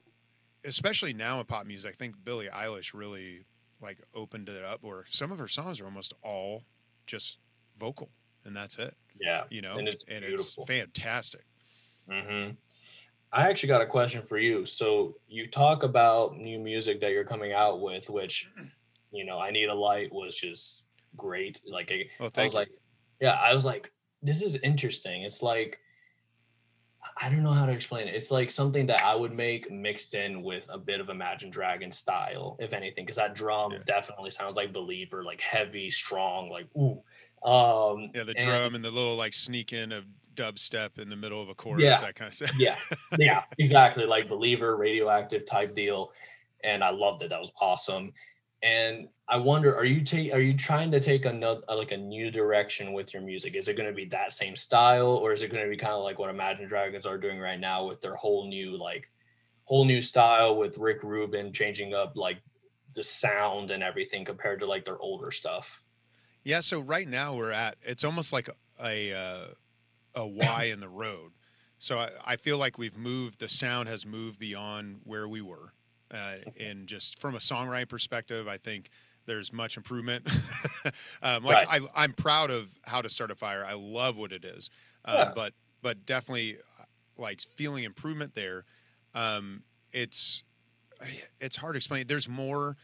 especially now in pop music, I think Billie Eilish really like opened it up. Or some of her songs are almost all just vocal, and that's it. yeah. You know, And it's beautiful. fantastic. Hmm I actually got a question for you. So you talk about new music that you're coming out with, which, you know, I Need a Light was just great. Like I, Oh, I was you. like, yeah, I was like, this is interesting. It's like, I don't know how to explain it. It's like something that I would make mixed in with a bit of Imagine Dragon style, if anything, because that drum Yeah. definitely sounds like Believer, like heavy, strong, like ooh. Um, yeah, the and- drum and the little like sneak in of dubstep in the middle of a chorus, Yeah. that kind of stuff. yeah (laughs) yeah exactly like believer radioactive type deal and i loved it that was awesome and i wonder are you take are you trying to take another like a new direction with your music is it going to be that same style or is it going to be kind of like what imagine dragons are doing right now with their whole new like whole new style with rick rubin changing up like the sound and everything compared to like their older stuff Yeah, so right now we're at it's almost like a a, uh, a Y in the road. So I, I feel like we've moved. The sound has moved beyond where we were, uh, and just from a songwriting perspective, I think there's much improvement. (laughs) um, like I, I'm proud of how to start a fire. I love what it is, um, Yeah. but but definitely uh, like feeling improvement there. Um, it's it's hard to explain. There's more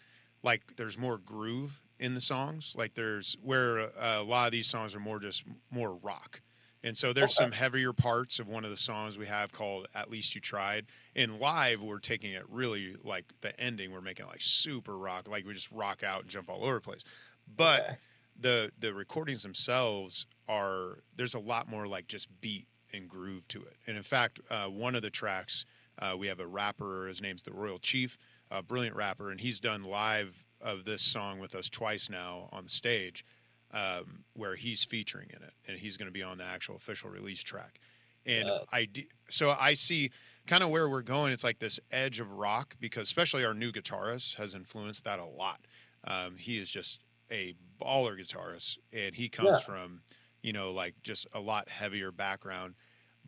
like there's more groove in the songs. Like there's where uh, a lot of these songs are more just more rock. And so there's Okay. some heavier parts of one of the songs we have called "At Least You Tried." And live, we're taking it really like the ending. We're making it like super rock, like we just rock out and jump all over the place. But Okay. the the recordings themselves are there's a lot more like just beat and groove to it. And in fact, uh, one of the tracks uh, we have a rapper. His name's the Royal Chief, a brilliant rapper, and he's done live of this song with us twice now on the stage, um, where he's featuring in it, and he's going to be on the actual official release track. And Yeah. I d- so I see kind of where we're going. It's like this edge of rock because especially our new guitarist has influenced that a lot. Um, he is just a baller guitarist, and he comes Yeah. from you know like just a lot heavier background.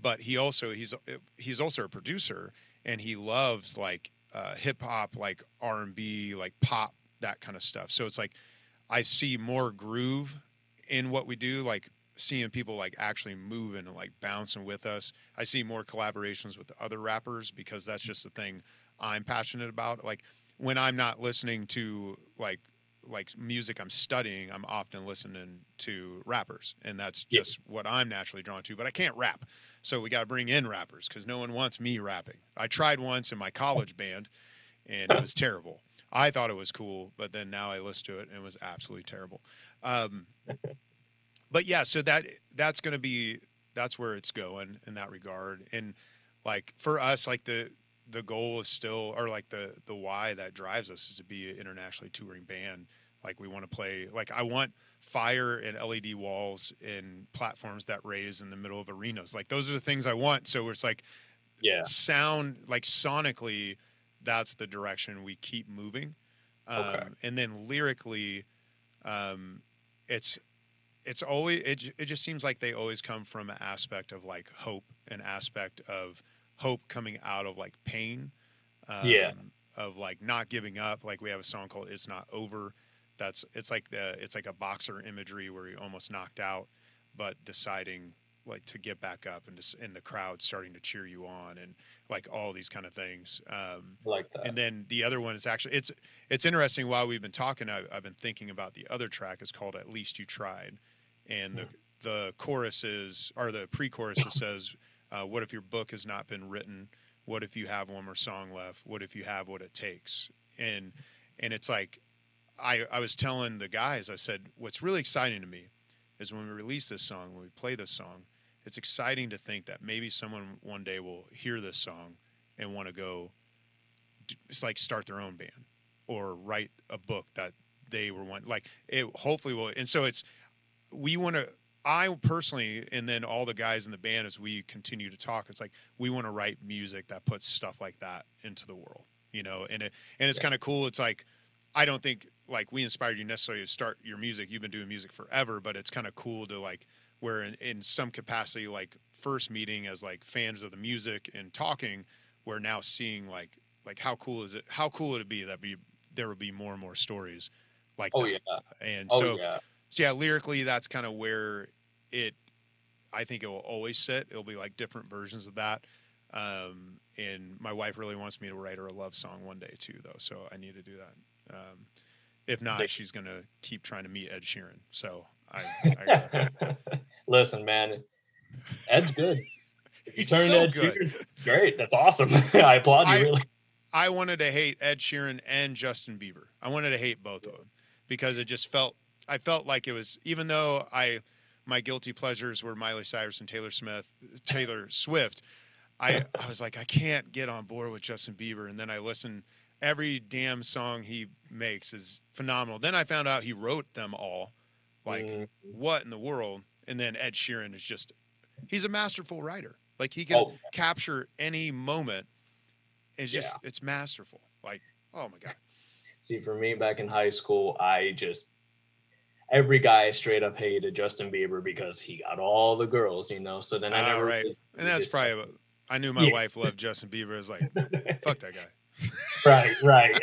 But he also he's he's also a producer, and he loves like uh, hip hop, like R and B, like pop, that kind of stuff. So it's like I see more groove in what we do, like seeing people like actually moving and like bouncing with us. I see more collaborations with other rappers because that's just the thing I'm passionate about. Like when I'm not listening to like like music I'm studying, I'm often listening to rappers, and that's Yeah. just what I'm naturally drawn to. But I can't rap, so we got to bring in rappers because no one wants me rapping. I tried once in my college band, and it was terrible. I thought it was cool, but then now I listen to it and it was absolutely terrible. Um, (laughs) but yeah, so that that's going to be that's where it's going in that regard. And like for us, like the the goal is still, or like the the why that drives us is to be an internationally touring band. Like we want to play, like I want fire and LED walls and platforms that raise in the middle of arenas. Like those are the things I want. So it's like yeah sound like sonically that's the direction we keep moving um, Okay. and then lyrically um, it's it's always it, it just seems like they always come from an aspect of like hope an aspect of hope coming out of like pain um, Yeah. of like not giving up like we have a song called it's not over that's it's like the it's like a boxer imagery where you're almost knocked out but deciding like to get back up and just in the crowd starting to cheer you on and like all these kind of things. Um, like that. and then the other one is actually it's it's interesting. While we've been talking, I, I've been thinking about the other track. is called "At Least You Tried," and the the chorus is or the pre-chorus (laughs) says, uh, "What if your book has not been written? What if you have one more song left? What if you have what it takes?" And and it's like I I was telling the guys, I said, "What's really exciting to me is when we release this song, when we play this song." It's exciting to think that maybe someone one day will hear this song and want to go it's like start their own band or write a book that they were one like it hopefully will and so it's we want to i personally and then all the guys in the band as we continue to talk it's like we want to write music that puts stuff like that into the world you know and it and it's Yeah. kind of cool it's like i don't think like we inspired you necessarily to start your music you've been doing music forever but it's kind of cool to like where in, in some capacity like first meeting as like fans of the music and talking we're now seeing like like how cool is it how cool would it be that be there would be more and more stories like oh that. yeah. and Oh so yeah. so yeah lyrically that's kind of where it i think it will always sit it'll be like different versions of that um, and my wife really wants me to write her a love song one day too though so i need to do that um, if not They- she's gonna keep trying to meet ed sheeran so i, I (laughs) Listen, man, Ed's good. If you He's so Ed good. Sheeran, great. That's awesome. (laughs) I applaud you. I- really. I wanted to hate Ed Sheeran and Justin Bieber. I wanted to hate both of them because it just felt I felt like it was even though I my guilty pleasures were Miley Cyrus and Taylor Smith, Taylor Swift. I I was like I can't get on board with Justin Bieber and then I listened every damn song he makes is phenomenal. Then I found out he wrote them all. Like Mm, what in the world? And then Ed Sheeran is just he's a masterful writer. Like he can oh, capture any moment. It's just Yeah. it's masterful. Like, oh my god. see, for me back in high school, I just every guy straight up hated Justin Bieber because he got all the girls, you know. So then I Ah, never right. really- And that's probably what I knew my Yeah. wife loved Justin Bieber. I was like, (laughs) fuck that guy. right, right.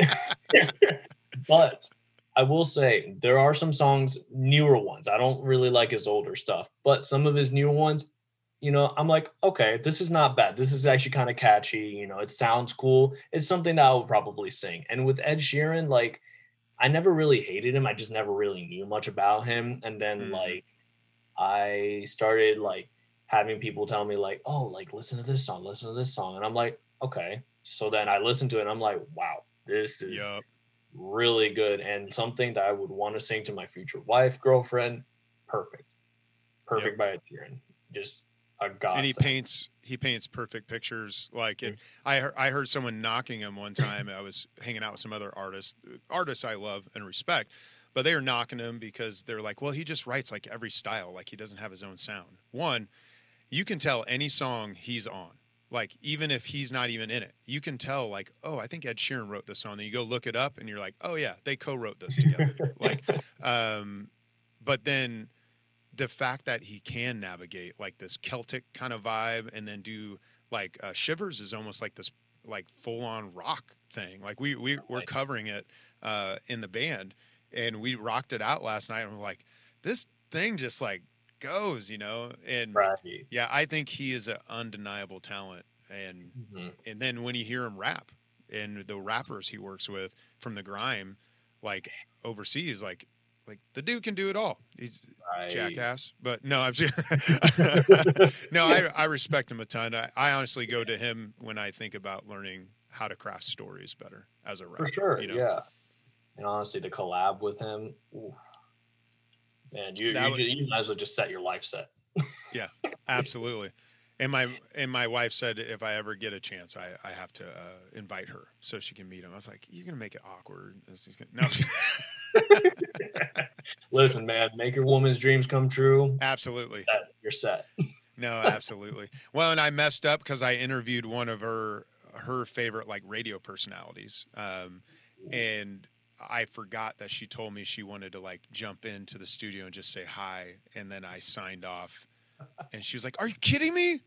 (laughs) (laughs) but I will say there are some songs, newer ones. I don't really like his older stuff, but some of his newer ones, you know, I'm like, okay, this is not bad. This is actually kind of catchy. You know, it sounds cool. It's something that I would probably sing. And with Ed Sheeran, like, I never really hated him. I just never really knew much about him. And then, Mhm. like, I started like having people tell me, like, oh, like, listen to this song, listen to this song. And I'm like, okay. So then I listened to it and I'm like, wow, this is Yup. Really good and something that I would want to sing to my future wife, girlfriend. Perfect. Perfect by Ed Sheeran. Just a god. And he paints he paints perfect pictures. Like it, I heard I heard someone knocking him one time. I was hanging out with some other artists, artists I love and respect, but they were knocking him because they're like, well, he just writes like every style, like he doesn't have his own sound. One, you can tell any song he's on. Like even if he's not even in it, you can tell like, oh, I think Ed Sheeran wrote this song. Then you go look it up and you're like, oh yeah, they co-wrote this together. (laughs) like, um, but then the fact that he can navigate like this Celtic kind of vibe and then do like uh, Shivers is almost like this like full on rock thing. Like we we we're covering it uh, in the band and we rocked it out last night and we're like, this thing just like goes, you know. And right. yeah, I think he is an undeniable talent. And Mhm. and then when you hear him rap and the rappers he works with from the grime, like overseas, like like the dude can do it all. He's Right. jackass. But no, I'm just (laughs) no, I, (laughs) I respect him a ton. I, I honestly go to him when I think about learning how to craft stories better as a rapper. For sure. you know? Yeah. And honestly, to collab with him, oof. Man, you, you, would- you might as well just set your life set. Yeah, (laughs) absolutely. And my and my wife said if I ever get a chance, I, I have to uh, invite her so she can meet him. I was like, you're gonna make it awkward. Gonna-" No, (laughs) Listen, man, make your woman's dreams come true. absolutely. You're set. (laughs) No, absolutely. Well, and I messed up because I interviewed one of her her favorite like radio personalities, um, and I forgot that she told me she wanted to like jump into the studio and just say hi, and then I signed off, and she was like, "Are you kidding me?"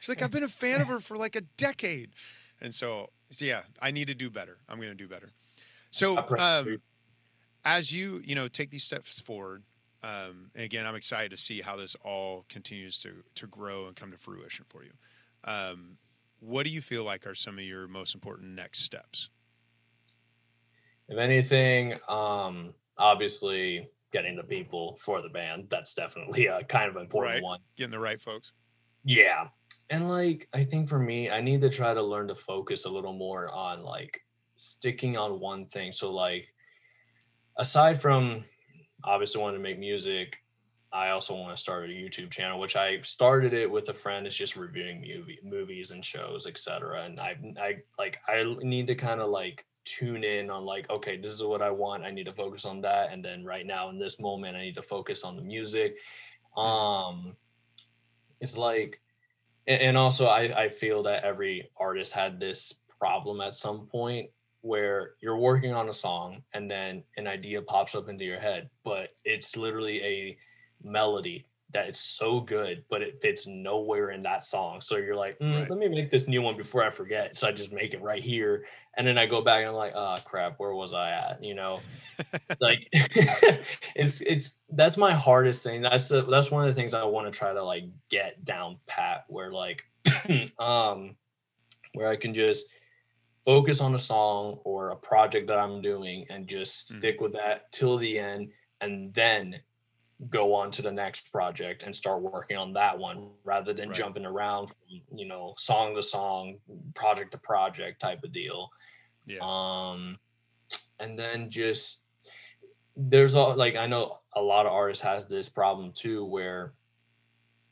She's like, "I've been a fan of her for like a decade," and so yeah, I need to do better. I'm going to do better. So, um, as you you know take these steps forward Um, and again, I'm excited to see how this all continues to to grow and come to fruition for you. Um, what do you feel like are some of your most important next steps? If anything, um, obviously getting the people for the band. That's definitely a kind of important Right. one. Getting the right folks. Yeah. And like I think for me, I need to try to learn to focus a little more on like sticking on one thing. So like aside from obviously wanting to make music, I also want to start a YouTube channel, which I started it with a friend. It's just reviewing movie movies and shows, etc. And I I like I need to kind of like tune in on like, okay, this is what I want. I need to focus on that. And then right now in this moment, I need to focus on the music. Um it's like and also I, I feel that every artist had this problem at some point where you're working on a song and then an idea pops up into your head but it's literally a melody that is so good but it fits nowhere in that song. So you're like "Mm, Right. let me make this new one before i forget. So i just make it right here and then i go back and i'm like oh crap where was i at? You know? (laughs) Like (laughs) it's it's that's my hardest thing. That's the that's one of the things i want to try to like get down pat where like (clears throat) um where i can just focus on a song or a project that i'm doing and just Mhm. stick with that till the end and then go on to the next project and start working on that one rather than Right. jumping around from you know song to song project to project type of deal Yeah. um and then just there's all like i know a lot of artists has this problem too where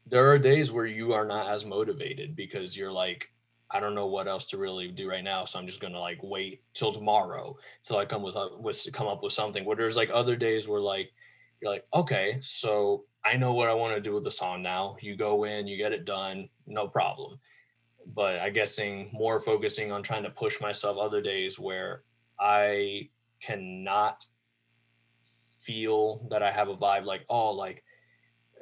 there are days where you are not as motivated because you're like i don't know what else to really do right now so i'm just gonna like wait till tomorrow till i come with, a- with come up with something where there's like other days where like you're like okay so i know what i want to do with the song now. You go in you get it done no problem. But i guessing more focusing on trying to push myself other days where i cannot feel that i have a vibe like oh like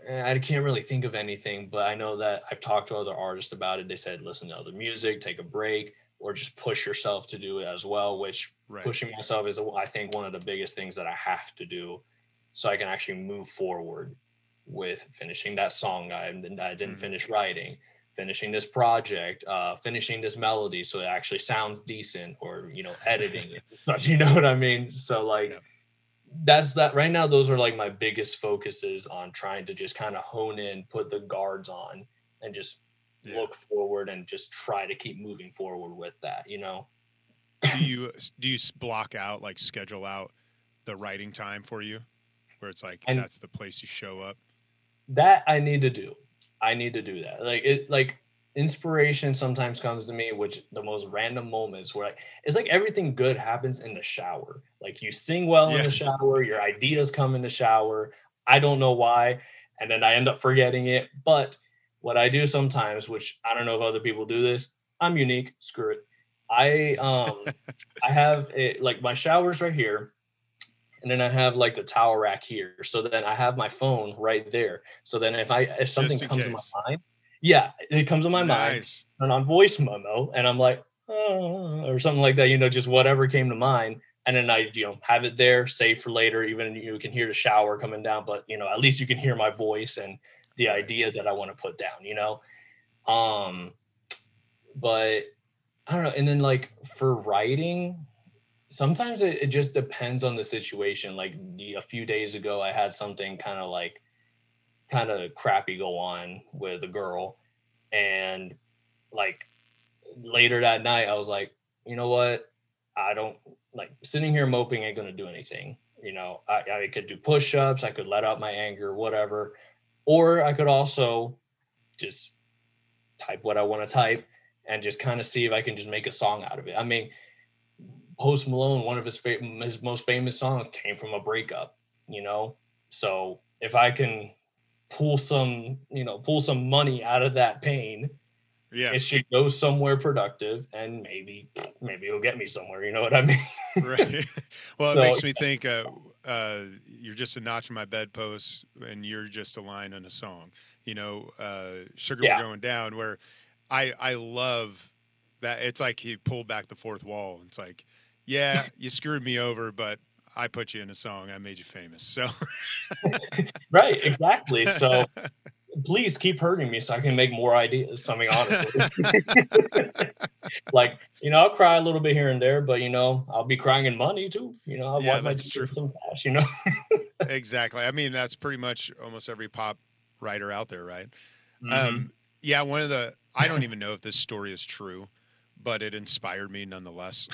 eh, i can't really think of anything but i know that i've talked to other artists about it. They said listen to other music take a break or just push yourself to do it as well which Right. pushing myself is i think one of the biggest things that i have to do so i can actually move forward with finishing that song i, I didn't Mhm. finish writing finishing this project uh finishing this melody so it actually sounds decent or you know editing it such you know what i mean so like Yeah. that's that right now those are like my biggest focuses on trying to just kind of hone in put the guards on and just Yeah. look forward and just try to keep moving forward with that you know do you do you block out like schedule out the writing time for you where it's like And- that's the place you show up that I need to do. I need to do that. Like it like inspiration sometimes comes to me which the most random moments where like, it's like everything good happens in the shower. Like you sing well in the shower, your ideas come in the shower. I don't know why and then I end up forgetting it, but what I do sometimes which I don't know if other people do this, I'm unique, screw it. I um (laughs) I have it like my shower's right here and then I have like the towel rack here. So then I have my phone right there. So then if I if something in comes to my mind, yeah, it comes to my mind nice and on voice memo, and I'm like, "Ah," or something like that, you know, just whatever came to mind. And then I, you know, have it there, save for later. Even you can hear the shower coming down, but you know, at least you can hear my voice and the idea that I want to put down, you know. Um, but I don't know. And then like for writing, sometimes it, it just depends on the situation. Like a few days ago, I had something kind of like kind of crappy go on with a girl, and like later that night, I was like, you know what? I don't like sitting here moping ain't gonna do anything. You know, I, I could do push-ups, I could let out my anger, whatever, or I could also just type what I want to type and just kind of see if I can just make a song out of it. I mean, Post Malone, one of his fa- his most famous songs came from a breakup, you know. So if I can pull some, you know, pull some money out of that pain, yeah it should go somewhere productive, and maybe maybe it'll get me somewhere. You know what I mean? (laughs) right well So- it makes me think uh, uh, you're just a notch in my bedpost and you're just a line in a song you know uh, sugar Yeah. going down where i i love that it's like he pulled back the fourth wall it's like yeah you screwed me over but I put you in a song. I made you famous. So (laughs) right, exactly. So please keep hurting me so I can make more ideas. I mean, honestly, (laughs) like you know, I'll cry a little bit here and there, but you know, I'll be crying in money too. You know, I'll Yeah, that's true. some cash. You know, (laughs) exactly. I mean, that's pretty much almost every pop writer out there, right? Mhm. Um, yeah, one of the I don't even know if this story is true, but it inspired me nonetheless.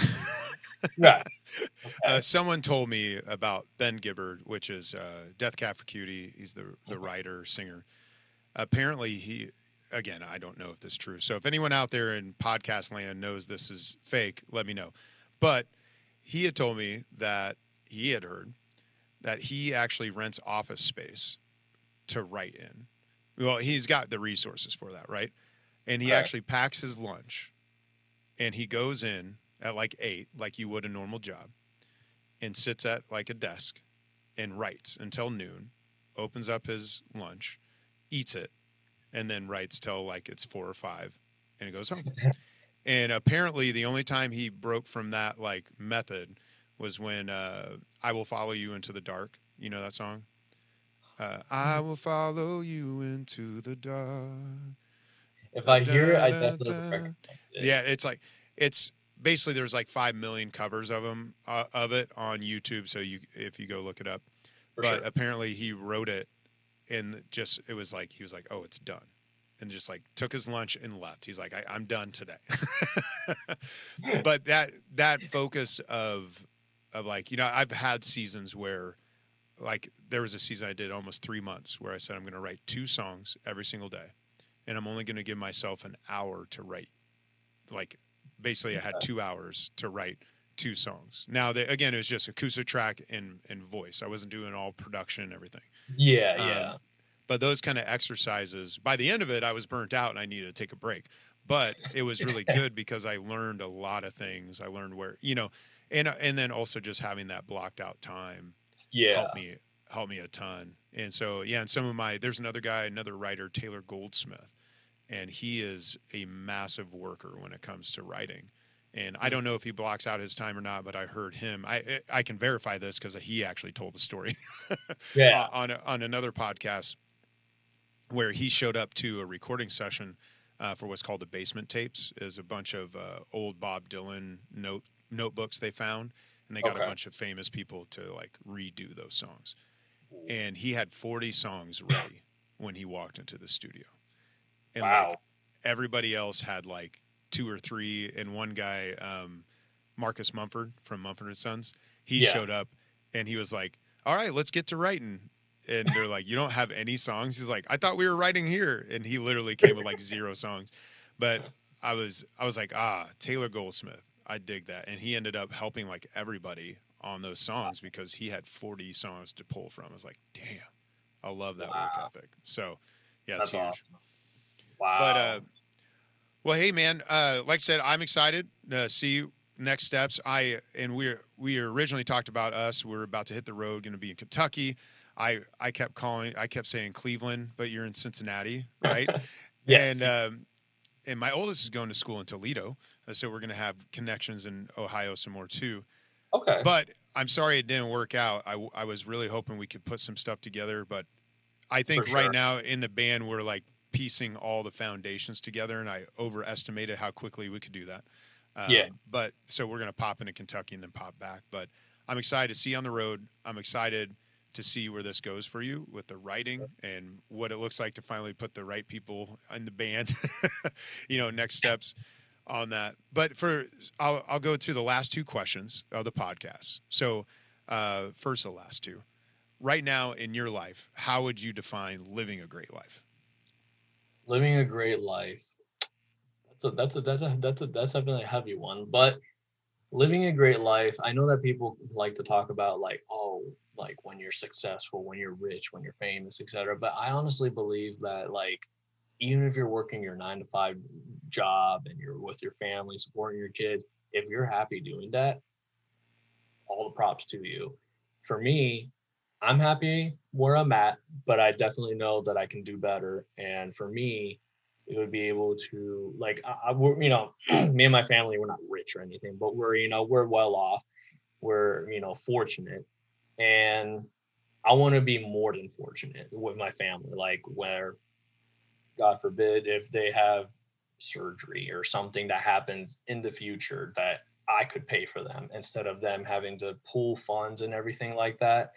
Yeah, (laughs) uh, someone told me about Ben Gibbard, which is uh, Death Cab for Cutie. He's the the writer singer. Apparently, he again I don't know if this is true. So if anyone out there in podcast land knows this is fake, let me know. But he had told me that he had heard that he actually rents office space to write in. Well, he's got the resources for that, right? And he Right. actually packs his lunch and he goes in at like eight, like you would a normal job, and sits at like a desk and writes until noon, opens up his lunch, eats it, and then writes till like it's four or five, and he goes home. (laughs) and apparently, the only time he broke from that like method was when uh, "I Will Follow You Into the Dark." You know that song? Uh, I will follow you into the dark. if I hear it, I definitely recognize it. Yeah, it's like it's basically there's like five million covers of him uh, of it on YouTube. So you if you go look it up, for but sure. apparently he wrote it and just it was like he was like, oh, it's done, and just like took his lunch and left. He's like, I, I'm done today. but that that focus of of like you know I've had seasons where like there was a season I did almost three months where I said I'm going to write two songs every single day, and I'm only going to give myself an hour to write. Like basically, I had two hours to write two songs. Now, they, again, it was just acoustic track and and voice. I wasn't doing all production and everything. Yeah, Um, yeah. But those kind of exercises, by the end of it, I was burnt out and I needed to take a break. But it was really (laughs) good because I learned a lot of things. I learned where you know, and and then also just having that blocked out time yeah. helped me helped me a ton. And so yeah, and some of my there's another guy, another writer, Taylor Goldsmith, and he is a massive worker when it comes to writing. And I don't know if he blocks out his time or not, but I heard him. I I can verify this because he actually told the story (laughs) Yeah. uh, on a, on another podcast where he showed up to a recording session uh, for what's called the basement tapes is a bunch of uh, old Bob Dylan note notebooks they found and they got Okay. a bunch of famous people to like redo those songs and he had 40 songs ready when he walked into the studio and wow. like everybody else had like two or three and one guy um, Marcus Mumford from Mumford and Sons he Yeah. showed up and he was like all right let's get to writing. And they're like you don't have any songs? He's like I thought we were writing here. And he literally came with like zero songs. But I was I was like ah Taylor Goldsmith. I dig that. And he ended up helping like everybody on those songs because he had 40 songs to pull from. I was like damn. I love that work ethic. So yeah it's That's huge. awesome. Wow. but uh, well, hey man, uh, like I said, I'm excited to see next steps. I and we we originally talked about us. We are about to hit the road, going to be in Kentucky. I I kept calling, I kept saying Cleveland, but you're in Cincinnati, right? (laughs) Yes, And um, and my oldest is going to school in Toledo, uh, so we're going to have connections in Ohio some more too. okay. But I'm sorry it didn't work out. I I was really hoping we could put some stuff together, but I think For right now in the band we're like piecing all the foundations together, and I overestimated how quickly we could do that. Um, Yeah. But so we're gonna pop into Kentucky and then pop back. But I'm excited to see you on the road. I'm excited to see where this goes for you with the writing and what it looks like to finally put the right people in the band. (laughs) you know, next steps on that. But for I'll I'll go to the last two questions of the podcast. So uh, first, the last two. Right now in your life, how would you define living a great life? Living a great life. That's a that's a that's a that's a that's definitely a heavy one but living a great life i know that people like to talk about like oh like when you're successful when you're rich when you're famous etc but i honestly believe that like even if you're working your nine to five job and you're with your family supporting your kids if you're happy doing that all the props to you. For me i'm happy where i'm at but i definitely know that i can do better. And for me it would be able to like I, I you know (clears throat) me and my family we're not rich or anything but we're you know we're well off. We're you know fortunate. And i want to be more than fortunate with my family like where god forbid if they have surgery or something that happens in the future that i could pay for them instead of them having to pull funds and everything like that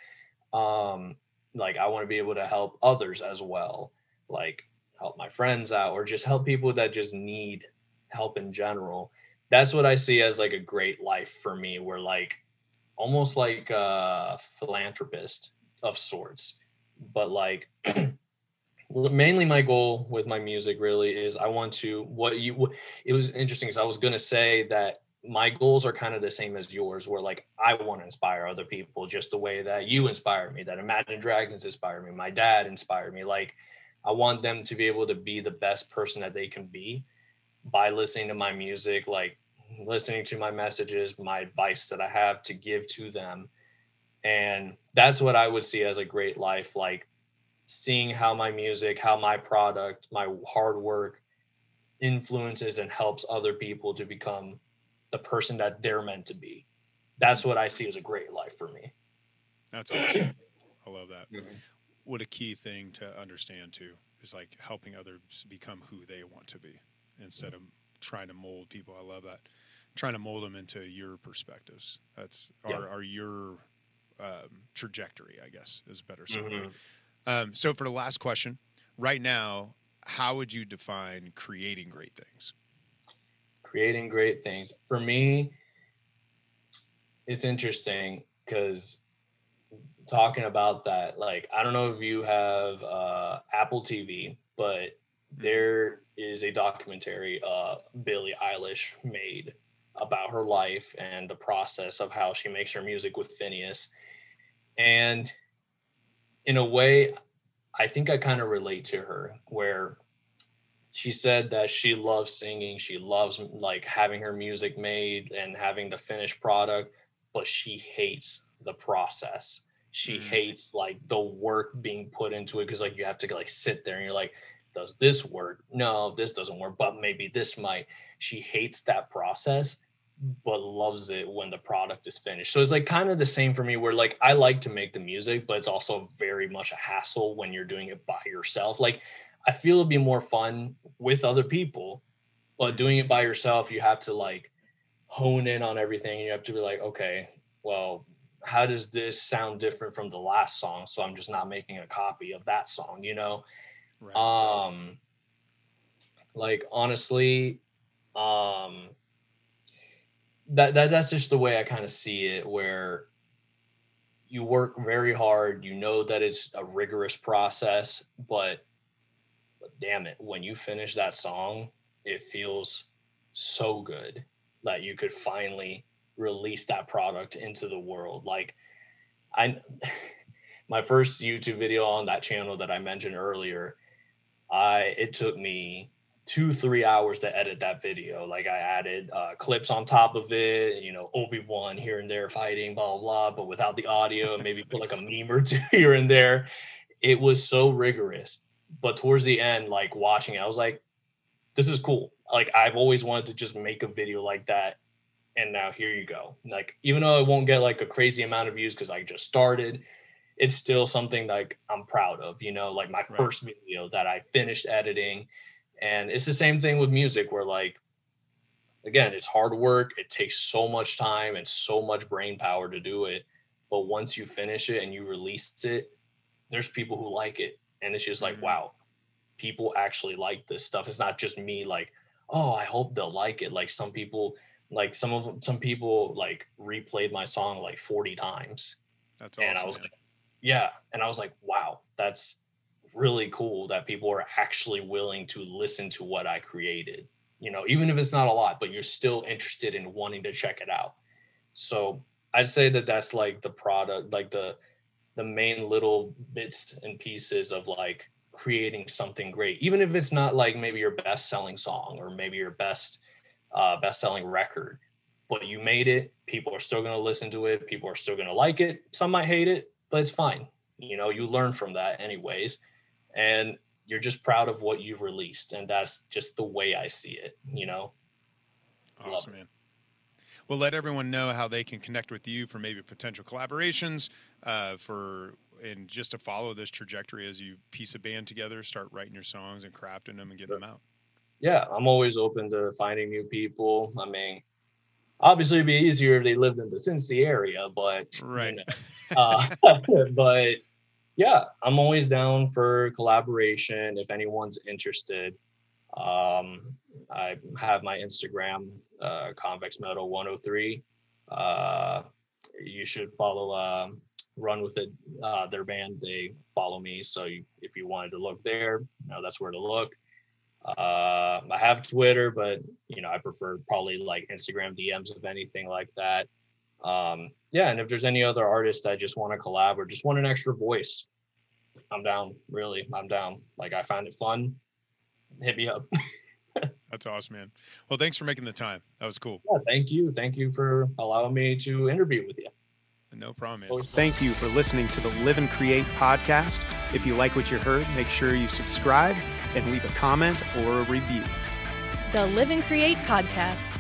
um like i want to be able to help others as well like help my friends out or just help people that just need help in general. That's what i see as like a great life for me where like almost like a philanthropist of sorts but like (clears throat) mainly my goal with my music really is i want to what you it was interesting because i was going to say that my goals are kind of the same as yours where like i want to inspire other people just the way that you inspire me that imagine dragons inspire me my dad inspired me like i want them to be able to be the best person that they can be by listening to my music like listening to my messages, my advice that I have to give to them. And that's what I would see as a great life like seeing how my music, how my product, my hard work influences and helps other people to become the person that they're meant to be. That's what I see as a great life for me. That's awesome. (clears throat) I love that. Mm-hmm. What a key thing to understand too is like helping others become who they want to be instead of trying to mold people. I love that. Trying to mold them into your perspectives. That's yeah. are, are your um, trajectory, I guess, is better. Mm-hmm. Um, so for the last question, right now, how would you define creating great things? Creating great things for me, it's interesting because talking about that, like I don't know if you have uh, Apple TV, but mm-hmm. there is a documentary uh, Billie Eilish made about her life and the process of how she makes her music with Finneas. And in a way, I think I kind of relate to her where she said that she loves singing, she loves like having her music made and having the finished product, but she hates the process. She mm. hates like the work being put into it because like you have to like sit there and you're like, does this work? No, this doesn't work, but maybe this might. She hates that process, but loves it when the product is finished. So it's like kind of the same for me where like I like to make the music, but it's also very much a hassle when you're doing it by yourself. Like I feel it'd be more fun with other people, but doing it by yourself, you have to like hone in on everything. And you have to be like, okay, well, how does this sound different from the last song? So I'm just not making a copy of that song, you know? Right. Um, like honestly, um, that, that that's just the way I kind of see it. Where you work very hard, you know that it's a rigorous process, but damn it, when you finish that song, it feels so good that you could finally release that product into the world. Like I (laughs) my first YouTube video on that channel that I mentioned earlier, I it took me two three hours to edit that video. Like I added uh, clips on top of it, you know, Obi Wan here and there fighting, blah blah blah, but without the audio, maybe put like a meme or two (laughs) here and there. It was so rigorous, but towards the end, like watching it, I was like, this is cool. Like I've always wanted to just make a video like that, and now here you go. Like even though I won't get like a crazy amount of views because I just started, it's still something like I'm proud of, you know, like my right. first video that I finished editing. And it's the same thing with music where like again, it's hard work, it takes so much time and so much brain power to do it. But once you finish it and you release it, there's people who like it. And it's just like, mm-hmm. wow, people actually like this stuff. It's not just me like, oh, I hope they'll like it. Like some people, like some of them, some people like replayed my song like 40 times. That's awesome. And I was like, yeah and i was like wow that's really cool that people are actually willing to listen to what i created you know even if it's not a lot but you're still interested in wanting to check it out so i'd say that that's like the product like the the main little bits and pieces of like creating something great even if it's not like maybe your best selling song or maybe your best uh, best selling record but you made it people are still going to listen to it people are still going to like it some might hate it but it's fine. You know, you learn from that anyways. And you're just proud of what you've released. And that's just the way I see it, you know? Awesome, man. Well, let everyone know how they can connect with you for maybe potential collaborations, uh, for and just to follow this trajectory as you piece a band together, start writing your songs and crafting them and getting them out. Yeah, I'm always open to finding new people. I mean, obviously it'd be easier if they lived in the Cincy area, but Right. You know, uh, (laughs) but yeah, I'm always down for collaboration if anyone's interested. Um, I have my Instagram, uh, Convex Metal 103. Uh, you should follow um, Run with It, uh, their band. They follow me, so you, if you wanted to look there, you know, that's where to look. Uh, I have Twitter, but you know, I prefer probably like Instagram DMs if anything like that. Um, yeah, and if there's any other artists that just want to collab or just want an extra voice, I'm down. Really, I'm down. Like I find it fun. Hit me up. (laughs) That's awesome, man. Well, thanks for making the time. That was cool. Yeah, thank you. Thank you for allowing me to interview with you. No problem, man. Thank you for listening to the Live and Create podcast. If you like what you heard, make sure you subscribe and leave a comment or a review. The Live and Create Podcast.